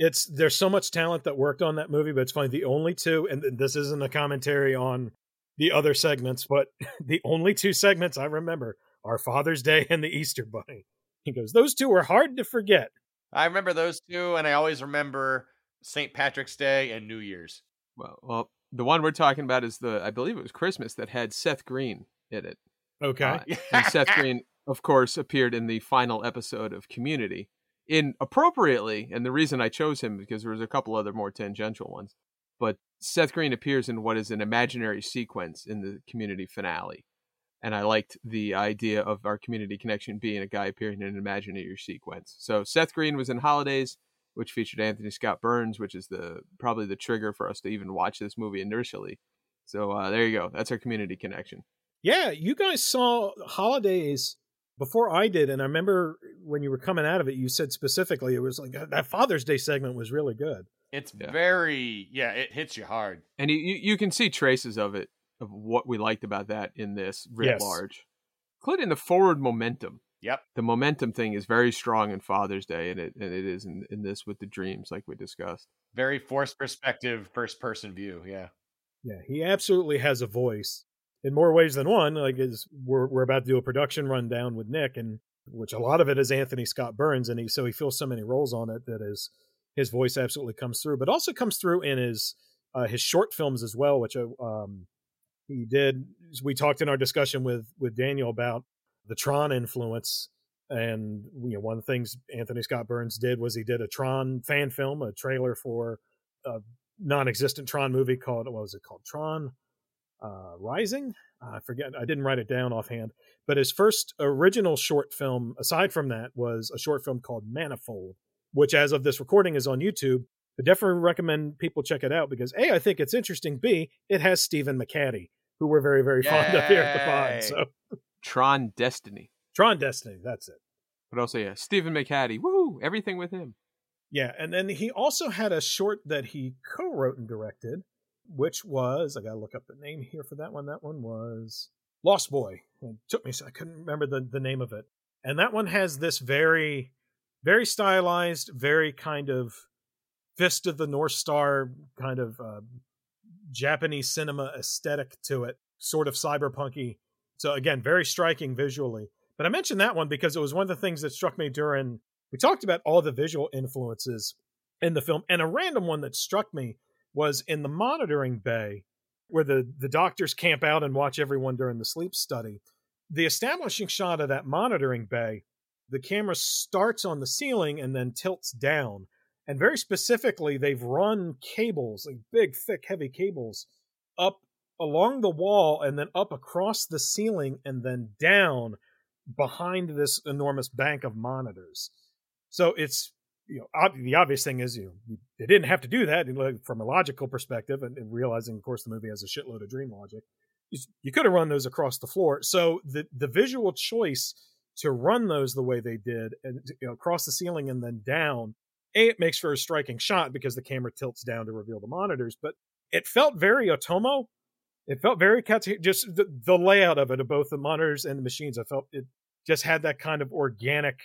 S1: It's there's so much talent that worked on that movie, but it's funny. The only two, and this isn't a commentary on the other segments, but the only two segments I remember are Father's Day and the Easter Bunny. He goes, those two are hard to forget.
S5: I remember those two, and I always remember St. Patrick's Day and New Year's.
S3: Well, well, the one we're talking about is the I believe it was Christmas that had Seth Green in it.
S1: Okay.
S3: Uh, and Seth Green, of course, appeared in the final episode of Community. In appropriately, and the reason I chose him because there was a couple other more tangential ones, but Seth Green appears in what is an imaginary sequence in the Community finale, and I liked the idea of our Community connection being a guy appearing in an imaginary sequence. So Seth Green was in Holidays, which featured Anthony Scott Burns, which is the probably the trigger for us to even watch this movie initially. So uh, there you go. That's our Community connection.
S1: Yeah, you guys saw Holidays before I did, and I remember when you were coming out of it, you said specifically it was like that Father's Day segment was really good.
S5: It's
S3: Yeah.
S5: very yeah, it hits you hard.
S3: and you, you you can see traces of it of what we liked about that in this writ
S1: Yes.
S3: large including the forward momentum
S5: Yep.
S3: the momentum thing is very strong in father's day and it and it is in, in this with the dreams like we discussed
S5: Very forced perspective, first person view. Yeah.
S1: Yeah, he absolutely has a voice in more ways than one. Like, is we're we're about to do a production rundown with Nick, and which a lot of it is Anthony Scott Burns, and he so he fills so many roles on it that his his voice absolutely comes through, but also comes through in his uh, his short films as well, which uh, um he did. We talked in our discussion with with Daniel about the Tron influence. And you know, one of the things Anthony Scott Burns did was he did a Tron fan film, a trailer for a non-existent Tron movie called what was it called? Tron uh, Rising. I forget. I didn't write it down offhand. But his first original short film, aside from that, was a short film called Manifold, which, as of this recording, is on YouTube. I definitely recommend people check it out because a, I think it's interesting. B, it has Stephen McHattie, who we're very very fond of here at the pod.
S5: Yay.
S1: So
S3: tron destiny
S1: Tron Destiny, that's it.
S3: but also yeah stephen mchattie woo everything with him
S1: Yeah, and then he also had a short that he co-wrote and directed, which was I gotta look up the name here for that one. That one was Lost Boy. It took me, so I couldn't remember the the name of it. And that one has this very, very stylized, very kind of fist of the North Star kind of uh, Japanese cinema aesthetic to it, sort of cyberpunky. So again, very striking visually. But I mentioned that one because it was one of the things that struck me during we talked about all the visual influences in the film, and a random one that struck me was in the monitoring bay where the, the doctors camp out and watch everyone during the sleep study. The establishing shot of that monitoring bay, the camera starts on the ceiling and then tilts down. And very specifically, they've run cables, like big, thick, heavy cables, up along the wall and then up across the ceiling and then down behind this enormous bank of monitors. So it's you know ob- the obvious thing is you know, they didn't have to do that from a logical perspective, and, and, realizing of course the movie has a shitload of dream logic. You, you could have run those across the floor. So the the visual choice to run those the way they did and you know across the ceiling and then down, a it makes for a striking shot because the camera tilts down to reveal the monitors, but it felt very Otomo. It felt very just the, the layout of it of both the monitors and the machines. I felt it just had that kind of organic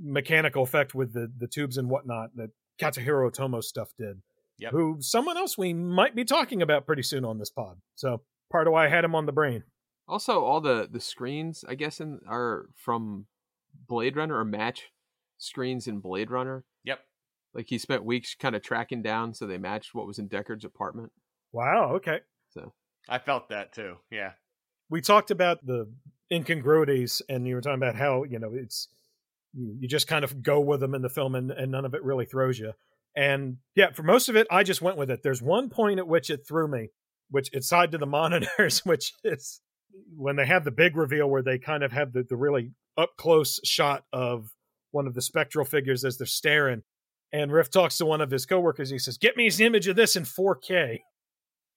S1: mechanical effect with the the tubes and whatnot that Katsuhiro Otomo stuff did.
S5: Yep.
S1: Who someone else we might be talking about pretty soon on this pod. So part of why I had him on the brain.
S3: Also, all the the screens I guess in are from Blade Runner or match screens in Blade Runner.
S5: Yep.
S3: Like he spent weeks kind of tracking down so they matched what was in Deckard's apartment.
S1: Wow. Okay.
S3: So
S5: I felt that too. Yeah.
S1: We talked about the incongruities, and you were talking about how you know it's you just kind of go with them in the film and, and none of it really throws you and yeah for most of it i just went with it there's one point at which it threw me which it's tied to the monitors which is when they have the big reveal where they kind of have the, the really up close shot of one of the spectral figures as they're staring and riff talks to one of his coworkers he says get me an image of this in 4k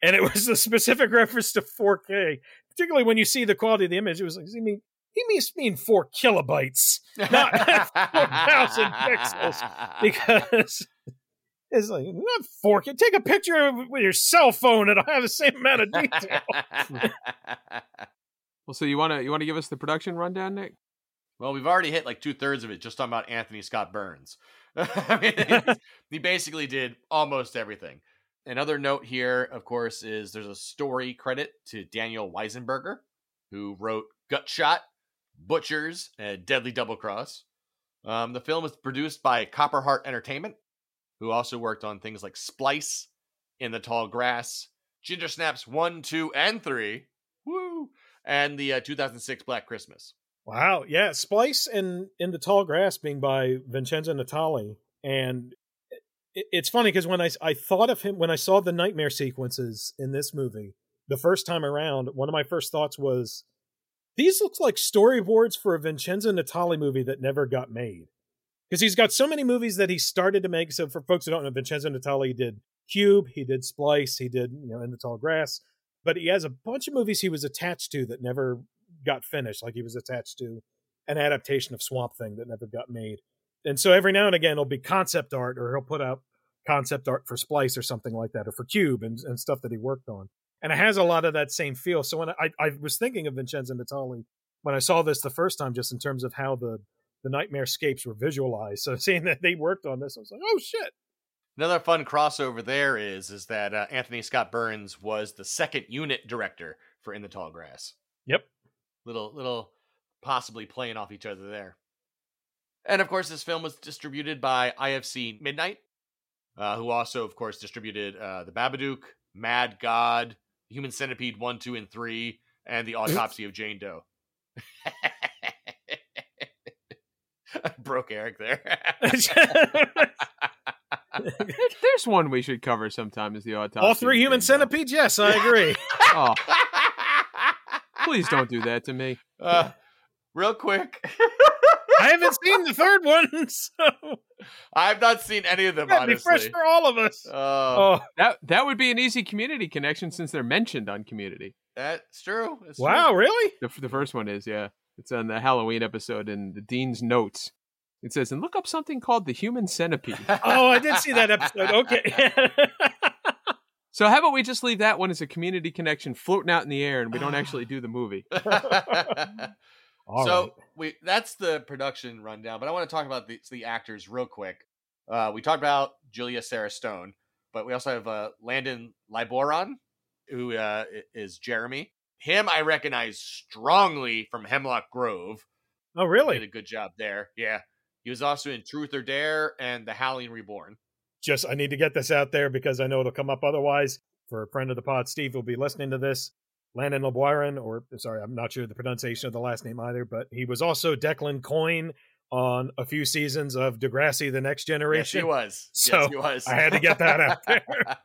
S1: and it was a specific reference to 4k particularly when you see the quality of the image it was like mean he must mean four kilobytes, not four thousand pixels, because it's like not four. Take a picture with your cell phone; it'll have the same amount of detail.
S3: well, so you want to you want to give us the production rundown, Nick?
S5: Well, we've already hit like two thirds of it just talking about Anthony Scott Burns. I mean, he basically did almost everything. Another note here, of course, is there's a story credit to Daniel Weisenberger, who wrote Gutshot Butchers, and Deadly Double Cross. Um, the film is produced by Copperheart Entertainment, who also worked on things like Splice, In the Tall Grass, Ginger Snaps 1, 2, and 3, woo, and the uh, 2006 Black Christmas.
S1: Wow, yeah, Splice and In the Tall Grass being by Vincenzo Natali. And it's funny because when I, I thought of him, when I saw the nightmare sequences in this movie the first time around, one of my first thoughts was these look like storyboards for a Vincenzo Natali movie that never got made. Because he's got so many movies that he started to make. So for folks who don't know, Vincenzo Natali did Cube, he did Splice, he did, you know, In the Tall Grass. But he has a bunch of movies he was attached to that never got finished. Like he was attached to an adaptation of Swamp Thing that never got made. And so every now and again it'll be concept art or he'll put out concept art for Splice or something like that, or for Cube and, and stuff that he worked on and it has a lot of that same feel. So when I, I was thinking of Vincenzo Natali when I saw this the first time, just in terms of how the the nightmare scapes were visualized. So seeing that they worked on this, I was like, oh shit.
S5: Another fun crossover there is is that uh, Anthony Scott Burns was the second unit director for In the Tall Grass.
S1: Yep.
S5: Little little possibly playing off each other there. And of course, this film was distributed by IFC Midnight, uh, who also, of course, distributed uh, The Babadook, Mad God, Human Centipede 1, 2, and 3, and The Autopsy of Jane Doe. I broke Eric there.
S3: There's one we should cover sometime is the autopsy.
S1: All three human centipedes? Yes, I agree.
S3: oh. Please don't do that to me.
S5: Uh, real quick.
S1: I haven't seen the third one, so
S5: I've not seen any of them.
S1: That'd
S5: honestly,
S1: be fresh for all of us.
S5: Uh,
S1: oh,
S3: that that would be an easy community connection since they're mentioned on Community.
S5: That's true. That's
S1: wow,
S5: true.
S1: really?
S3: The, the first one is, yeah. It's on the Halloween episode in the Dean's Notes. It says, and look up something called the human centipede.
S1: Oh, I did see that episode. Okay.
S3: so how about we just leave that one as a community connection floating out in the air and we don't actually do the movie?
S1: All
S5: so
S1: right.
S5: we that's the production rundown, but I want to talk about the, the actors real quick. Uh, we talked about Julia Sarah Stone, but we also have uh, Landon Liboiron, who uh, is Jeremy. Him I recognize strongly from Hemlock Grove.
S1: Oh, really?
S5: Did a good job there. Yeah, he was also in Truth or Dare and The Howling Reborn.
S1: Just I need to get this out there because I know it'll come up otherwise. For a friend of the pod, Steve will be listening to this. Landon Liboiron, or sorry, I'm not sure the pronunciation of the last name either, but he was also Declan Coyne on a few seasons of Degrassi: The Next
S5: Yes,
S1: Generation.
S5: he was.
S1: So,
S5: yes, he was.
S1: I had to get that out there.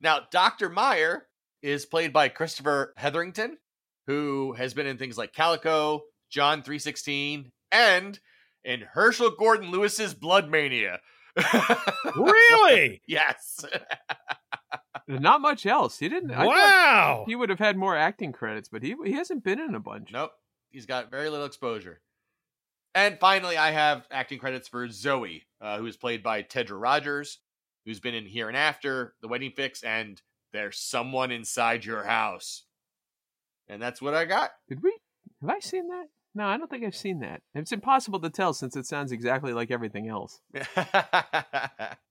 S5: now, Dr. Meyer is played by Christopher Hetherington, who has been in things like Calico, John 316, and in Herschell Gordon Lewis's Blood Mania.
S1: really?
S5: yes.
S3: Not much else. He didn't.
S1: Wow.
S3: he would have had more acting credits, but he he hasn't been in a bunch.
S5: Nope. He's got very little exposure. And finally, I have acting credits for Zoe, uh, who is played by Tedra Rogers, who's been in Here and After, The Wedding Fix, and There's Someone Inside Your House. And that's what I got.
S3: Did we? Have I seen that? No, I don't think I've seen that. It's impossible to tell since it sounds exactly like everything else.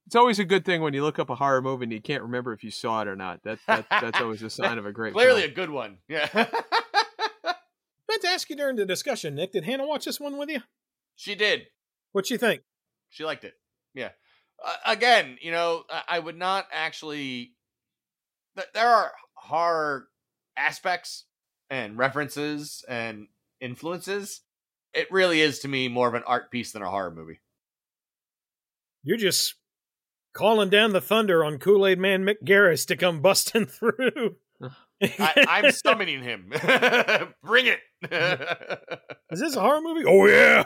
S3: It's always a good thing when you look up a horror movie and you can't remember if you saw it or not. That, that that's always a sign of a great.
S5: Clearly a good one. Yeah.
S1: meant to ask you during the discussion, Nick. Did Hannah watch this one with you?
S5: she did.
S1: What'd you think?
S5: She liked it. Yeah. Uh, again, you know, I, I would not actually. Th- There are horror aspects and references and influences. It really is to me more of an art piece than a horror movie.
S1: You're just calling down the thunder on Kool Aid Man Mick Garris to come busting through.
S5: I, I'm summoning him. Bring it.
S1: Is this a horror movie? Oh yeah.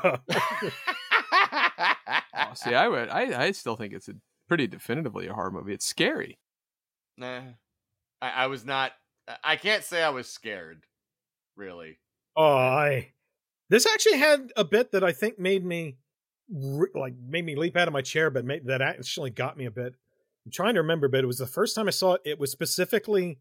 S3: Oh, see, I would. I I still think it's a pretty definitively a horror movie. It's scary.
S5: nah, I, I was not. I can't say I was scared. Really.
S1: Oh, I. This actually had a bit that I think made me, like, made me leap out of my chair, but made, that actually got me a bit. I'm trying to remember, but it was the first time I saw it. It was specifically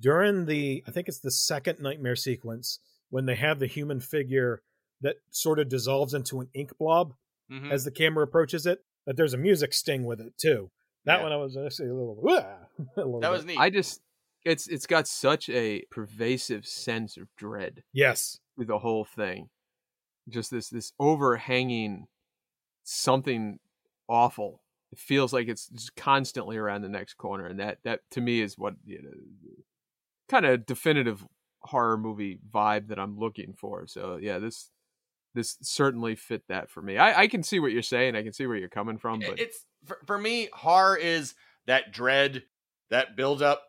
S1: during the, I think it's the second nightmare sequence when they have the human figure that sort of dissolves into an ink blob
S5: Mhm.
S1: as the camera approaches it. But there's a music sting with it too. That
S5: Yeah.
S1: one I was actually a little, "Wah," a little
S5: that
S1: bit.
S5: was neat.
S3: I just it's it's got such a pervasive sense of dread
S1: yes.
S3: with the whole thing. Just this this overhanging something awful. It feels like it's just constantly around the next corner, and that that to me is what you know, kind of definitive horror movie vibe that I'm looking for. So yeah, this this certainly fit that for me. I, I can see what you're saying. I can see where you're coming from, but
S5: it's for, for me horror is that dread that build up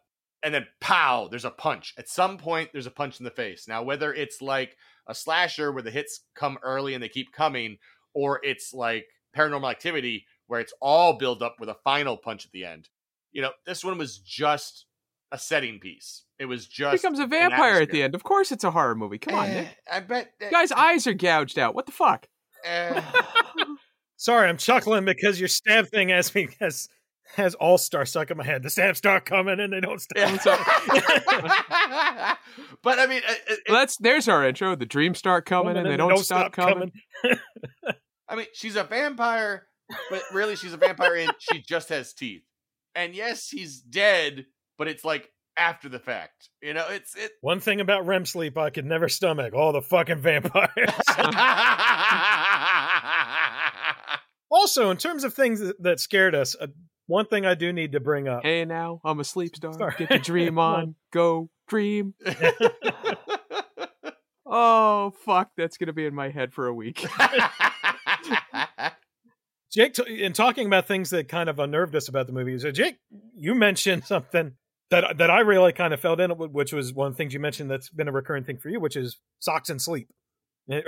S5: and then pow there's a punch at some point there's a punch in the face now whether it's like a slasher where the hits come early and they keep coming or it's like paranormal activity where it's all build up with a final punch at the end you know this one was just a setting piece it was
S3: he
S5: just
S3: becomes a vampire at the end. Of course, it's a horror movie. Come on,
S5: Eh,
S3: Nick.
S5: i bet that-
S3: Guy's eyes are gouged out. What the fuck?
S5: eh.
S1: Sorry, I'm chuckling because your stab thing has me has has all star stuck in my head. The stabs start coming and they don't stop.
S5: Yeah. but I mean, it, it-
S3: Well, that's there's our intro. The dreams start coming and they don't, stop, coming.
S5: I mean, she's a vampire, but really, she's a vampire and she just has teeth. And yes, he's dead, but it's like after the fact. You know, it's it.
S1: One thing about REM sleep I could never stomach: all the fucking vampires. also, in terms of things that, that scared us, uh, one thing I do need to bring up.
S3: Hey now, I'm a sleep star.
S1: Star.
S3: Get the dream
S1: on.
S3: on. Go dream. Oh fuck, that's gonna be in my head for a week.
S1: Jake, t- in talking about things that kind of unnerved us about the movie, so Jake, you mentioned something that that I really kind of felt in, which was one of the things you mentioned that's been a recurring thing for you, which is socks and sleep,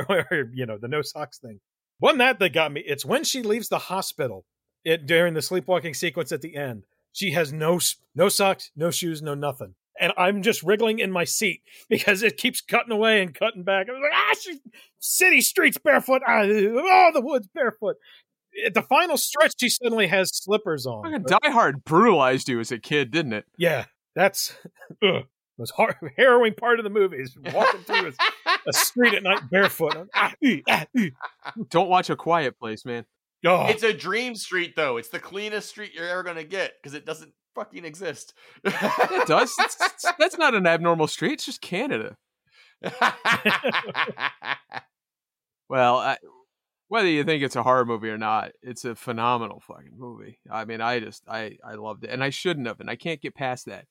S1: or you know the no socks thing. One that that got me. It's when she leaves the hospital it during the sleepwalking sequence at the end. She has no no socks, no shoes, no nothing, and I'm just wriggling in my seat because it keeps cutting away and cutting back. I'm like, ah, she, city streets barefoot, ah, oh, the woods barefoot. At the final stretch, she suddenly has slippers on.
S3: Fucking Die Hard brutalized you as a kid, didn't it?
S1: yeah, that's ugh, most har- harrowing part of the movie is walking through a, a street at night barefoot. Ah, ee, ah, ee.
S3: Don't watch A Quiet Place, man.
S1: Oh,
S5: It's a dream street, though. It's the cleanest street you're ever gonna get because it doesn't fucking exist.
S3: It does. It's- it's- that's not an abnormal street. It's just Canada. Well, I, whether you think it's a horror movie or not, it's a phenomenal fucking movie. I mean, I just I I loved it, and I shouldn't have, and I can't get past that.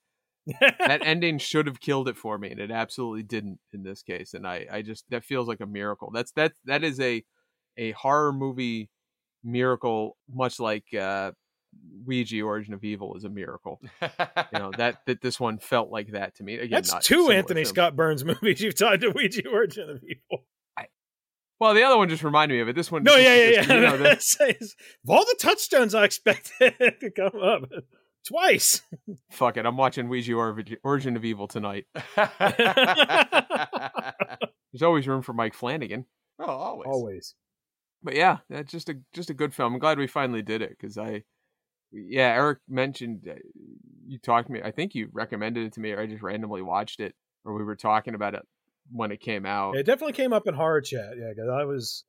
S3: that ending should have killed it for me, and it absolutely didn't in this case. And I I just that feels like a miracle. That's that that is a a horror movie miracle, much like uh, Ouija Origin of Evil is a miracle. You know that that this one felt like that to me. Again,
S1: that's
S3: not
S1: two Anthony
S3: films.
S1: Scott Burns movies you've tied to Ouija Origin of Evil.
S3: Well, the other one just reminded me of it. This one,
S1: No,
S3: just-
S1: yeah, yeah,
S3: just,
S1: yeah.
S3: You know, the-
S1: of all the touchstones I expected to come up twice.
S3: fuck it. I'm watching Ouija Origi- Origin of Evil tonight. There's always room for Mike Flanagan.
S5: oh, always.
S1: Always.
S3: But yeah, that's just a just a good film. I'm glad we finally did it because I, yeah, Eric mentioned you talked to me. I think you recommended it to me, or I just randomly watched it, or we were talking about it when it came out.
S1: It definitely came up in horror chat. Yeah, because I was,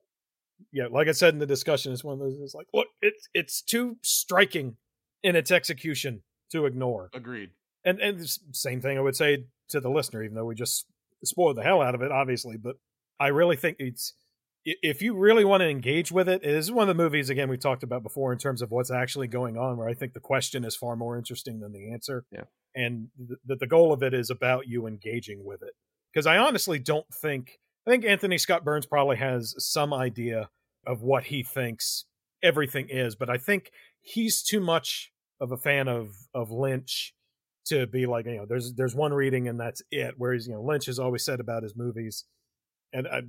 S1: yeah, like I said in the discussion, it's one of those. It's like, look, it's it's too striking in its execution to ignore.
S5: Agreed.
S1: And and the same thing I would say to the listener, even though we just spoiled the hell out of it, obviously. But I really think it's if you really want to engage with it, it is one of the movies again we talked about before in terms of what's actually going on. Where I think the question is far more interesting than the answer.
S3: Yeah.
S1: and th- that the goal of it is about you engaging with it. Because I honestly don't think I think Anthony Scott Burns probably has some idea of what he thinks everything is, but I think he's too much of a fan of of Lynch to be like you know there's there's one reading and that's it. Whereas you know Lynch has always said about his movies, and I,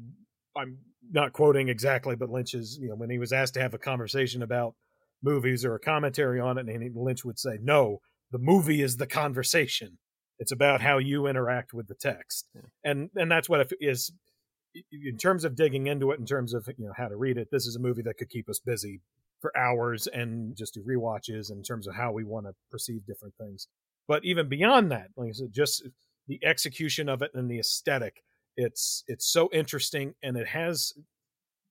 S1: I'm not quoting exactly, but Lynch's, you know when he was asked to have a conversation about movies or a commentary on it, and Lynch would say, "No, the movie is the conversation. It's about how you interact with the text." And and that's what it is in terms of digging into it. In terms of you know how to read it, this is a movie that could keep us busy for hours and just do rewatches in terms of how we want to perceive different things. But even beyond that, like I said, just the execution of it and the aesthetic, it's it's so interesting and it has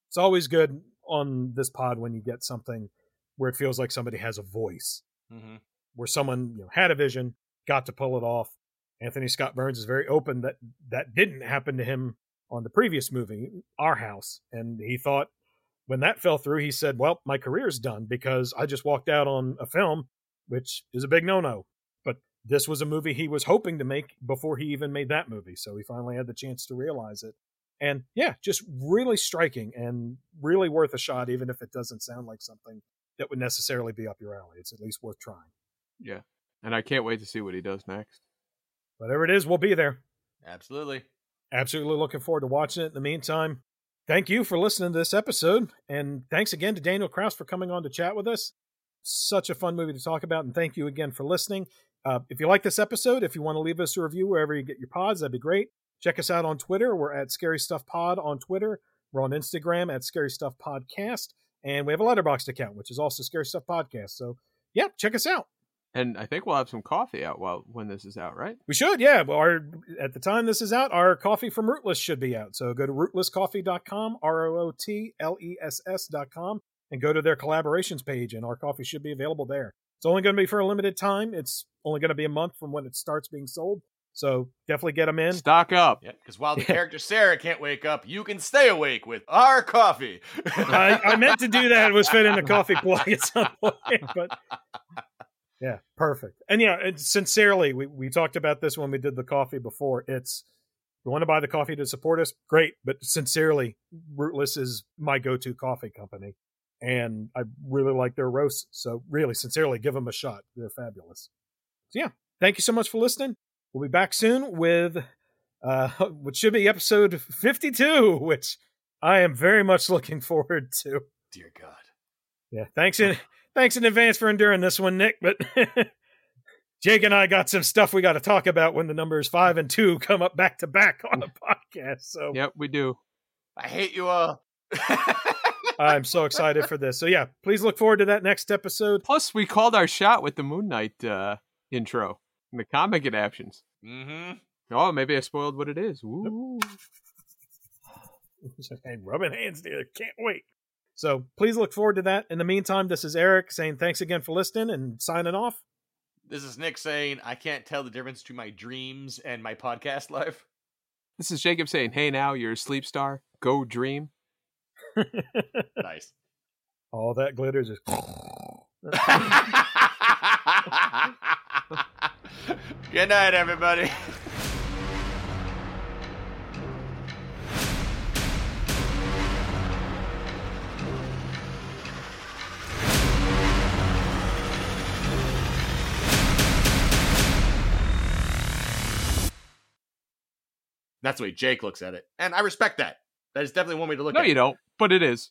S1: it's always good on this pod when you get something where it feels like somebody has a voice,
S5: Mm-hmm.
S1: where someone you know had a vision, got to pull it off. Anthony Scott Burns is very open that that didn't happen to him on the previous movie, Our House, and he thought when that fell through, he said, "Well, my career's done because I just walked out on a film, which is a big no-no." But this was a movie he was hoping to make before he even made that movie, so he finally had the chance to realize it. And yeah, just really striking and really worth a shot, even if it doesn't sound like something that would necessarily be up your alley. It's at least worth trying.
S3: Yeah, and I can't wait to see what he does next.
S1: Whatever it is, we'll be there.
S5: Absolutely.
S1: Absolutely looking forward to watching it. In the meantime, thank you for listening to this episode. And thanks again to Daniel Kraus for coming on to chat with us. Such a fun movie to talk about. And thank you again for listening. Uh, if you like this episode, if you want to leave us a review wherever you get your pods, that'd be great. Check us out on Twitter. We're at Scary Stuff Pod on Twitter. We're on Instagram at Scary Stuff Podcast. And we have a letterboxd account, which is also Scary Stuff Podcast. So, yeah, check us out.
S3: And I think we'll have some coffee out while when this is out, right?
S1: We should, yeah. Well, our at the time this is out, our coffee from Rootless should be out. So go to rootlesscoffee.com, R O O T L E S S.com, and go to their collaborations page, and our coffee should be available there. It's only going to be for a limited time. It's only going to be a month from when it starts being sold. So definitely get them in.
S3: Stock up.
S5: Yeah, because while the
S1: Yeah.
S5: character Sarah can't wake up, you can stay awake with our coffee.
S1: I, I meant to do that. It was fit in the coffee plug at some point, but yeah, perfect. And yeah, and sincerely, we, we talked about this when we did the coffee before. It's you want to buy the coffee to support us, great, but sincerely, Rootless is my go-to coffee company, and I really like their roasts. So really, sincerely, give them a shot. They're fabulous. So yeah, thank you so much for listening. We'll be back soon with uh, what should be episode fifty-two, which I am very much looking forward to.
S5: Dear God.
S1: Yeah, thanks in thanks in advance for enduring this one, Nick. But Jake and I got some stuff we got to talk about when the numbers five and two come up back to back on the podcast. So
S3: Yep, we do.
S5: I hate you all.
S1: I'm so excited for this. So yeah, please look forward to that next episode.
S3: Plus, we called our shot with the Moon Knight uh, intro and the comic adaptions.
S5: mm-hmm.
S3: Oh, maybe I spoiled what it is. Ooh.
S1: and rubbing hands together. Can't wait. So please look forward to that. In the meantime, this is Eric saying thanks again for listening and signing off.
S5: This is Nick saying I can't tell the difference between my dreams and my podcast life.
S3: This is Jacob saying, "Hey, now you're a sleep star. Go dream."
S5: nice.
S1: All that glitters is.
S5: Good night, everybody. That's the way Jake looks at it. And I respect that. That is definitely one way to look
S3: No,
S5: at it.
S3: you don't. But it is.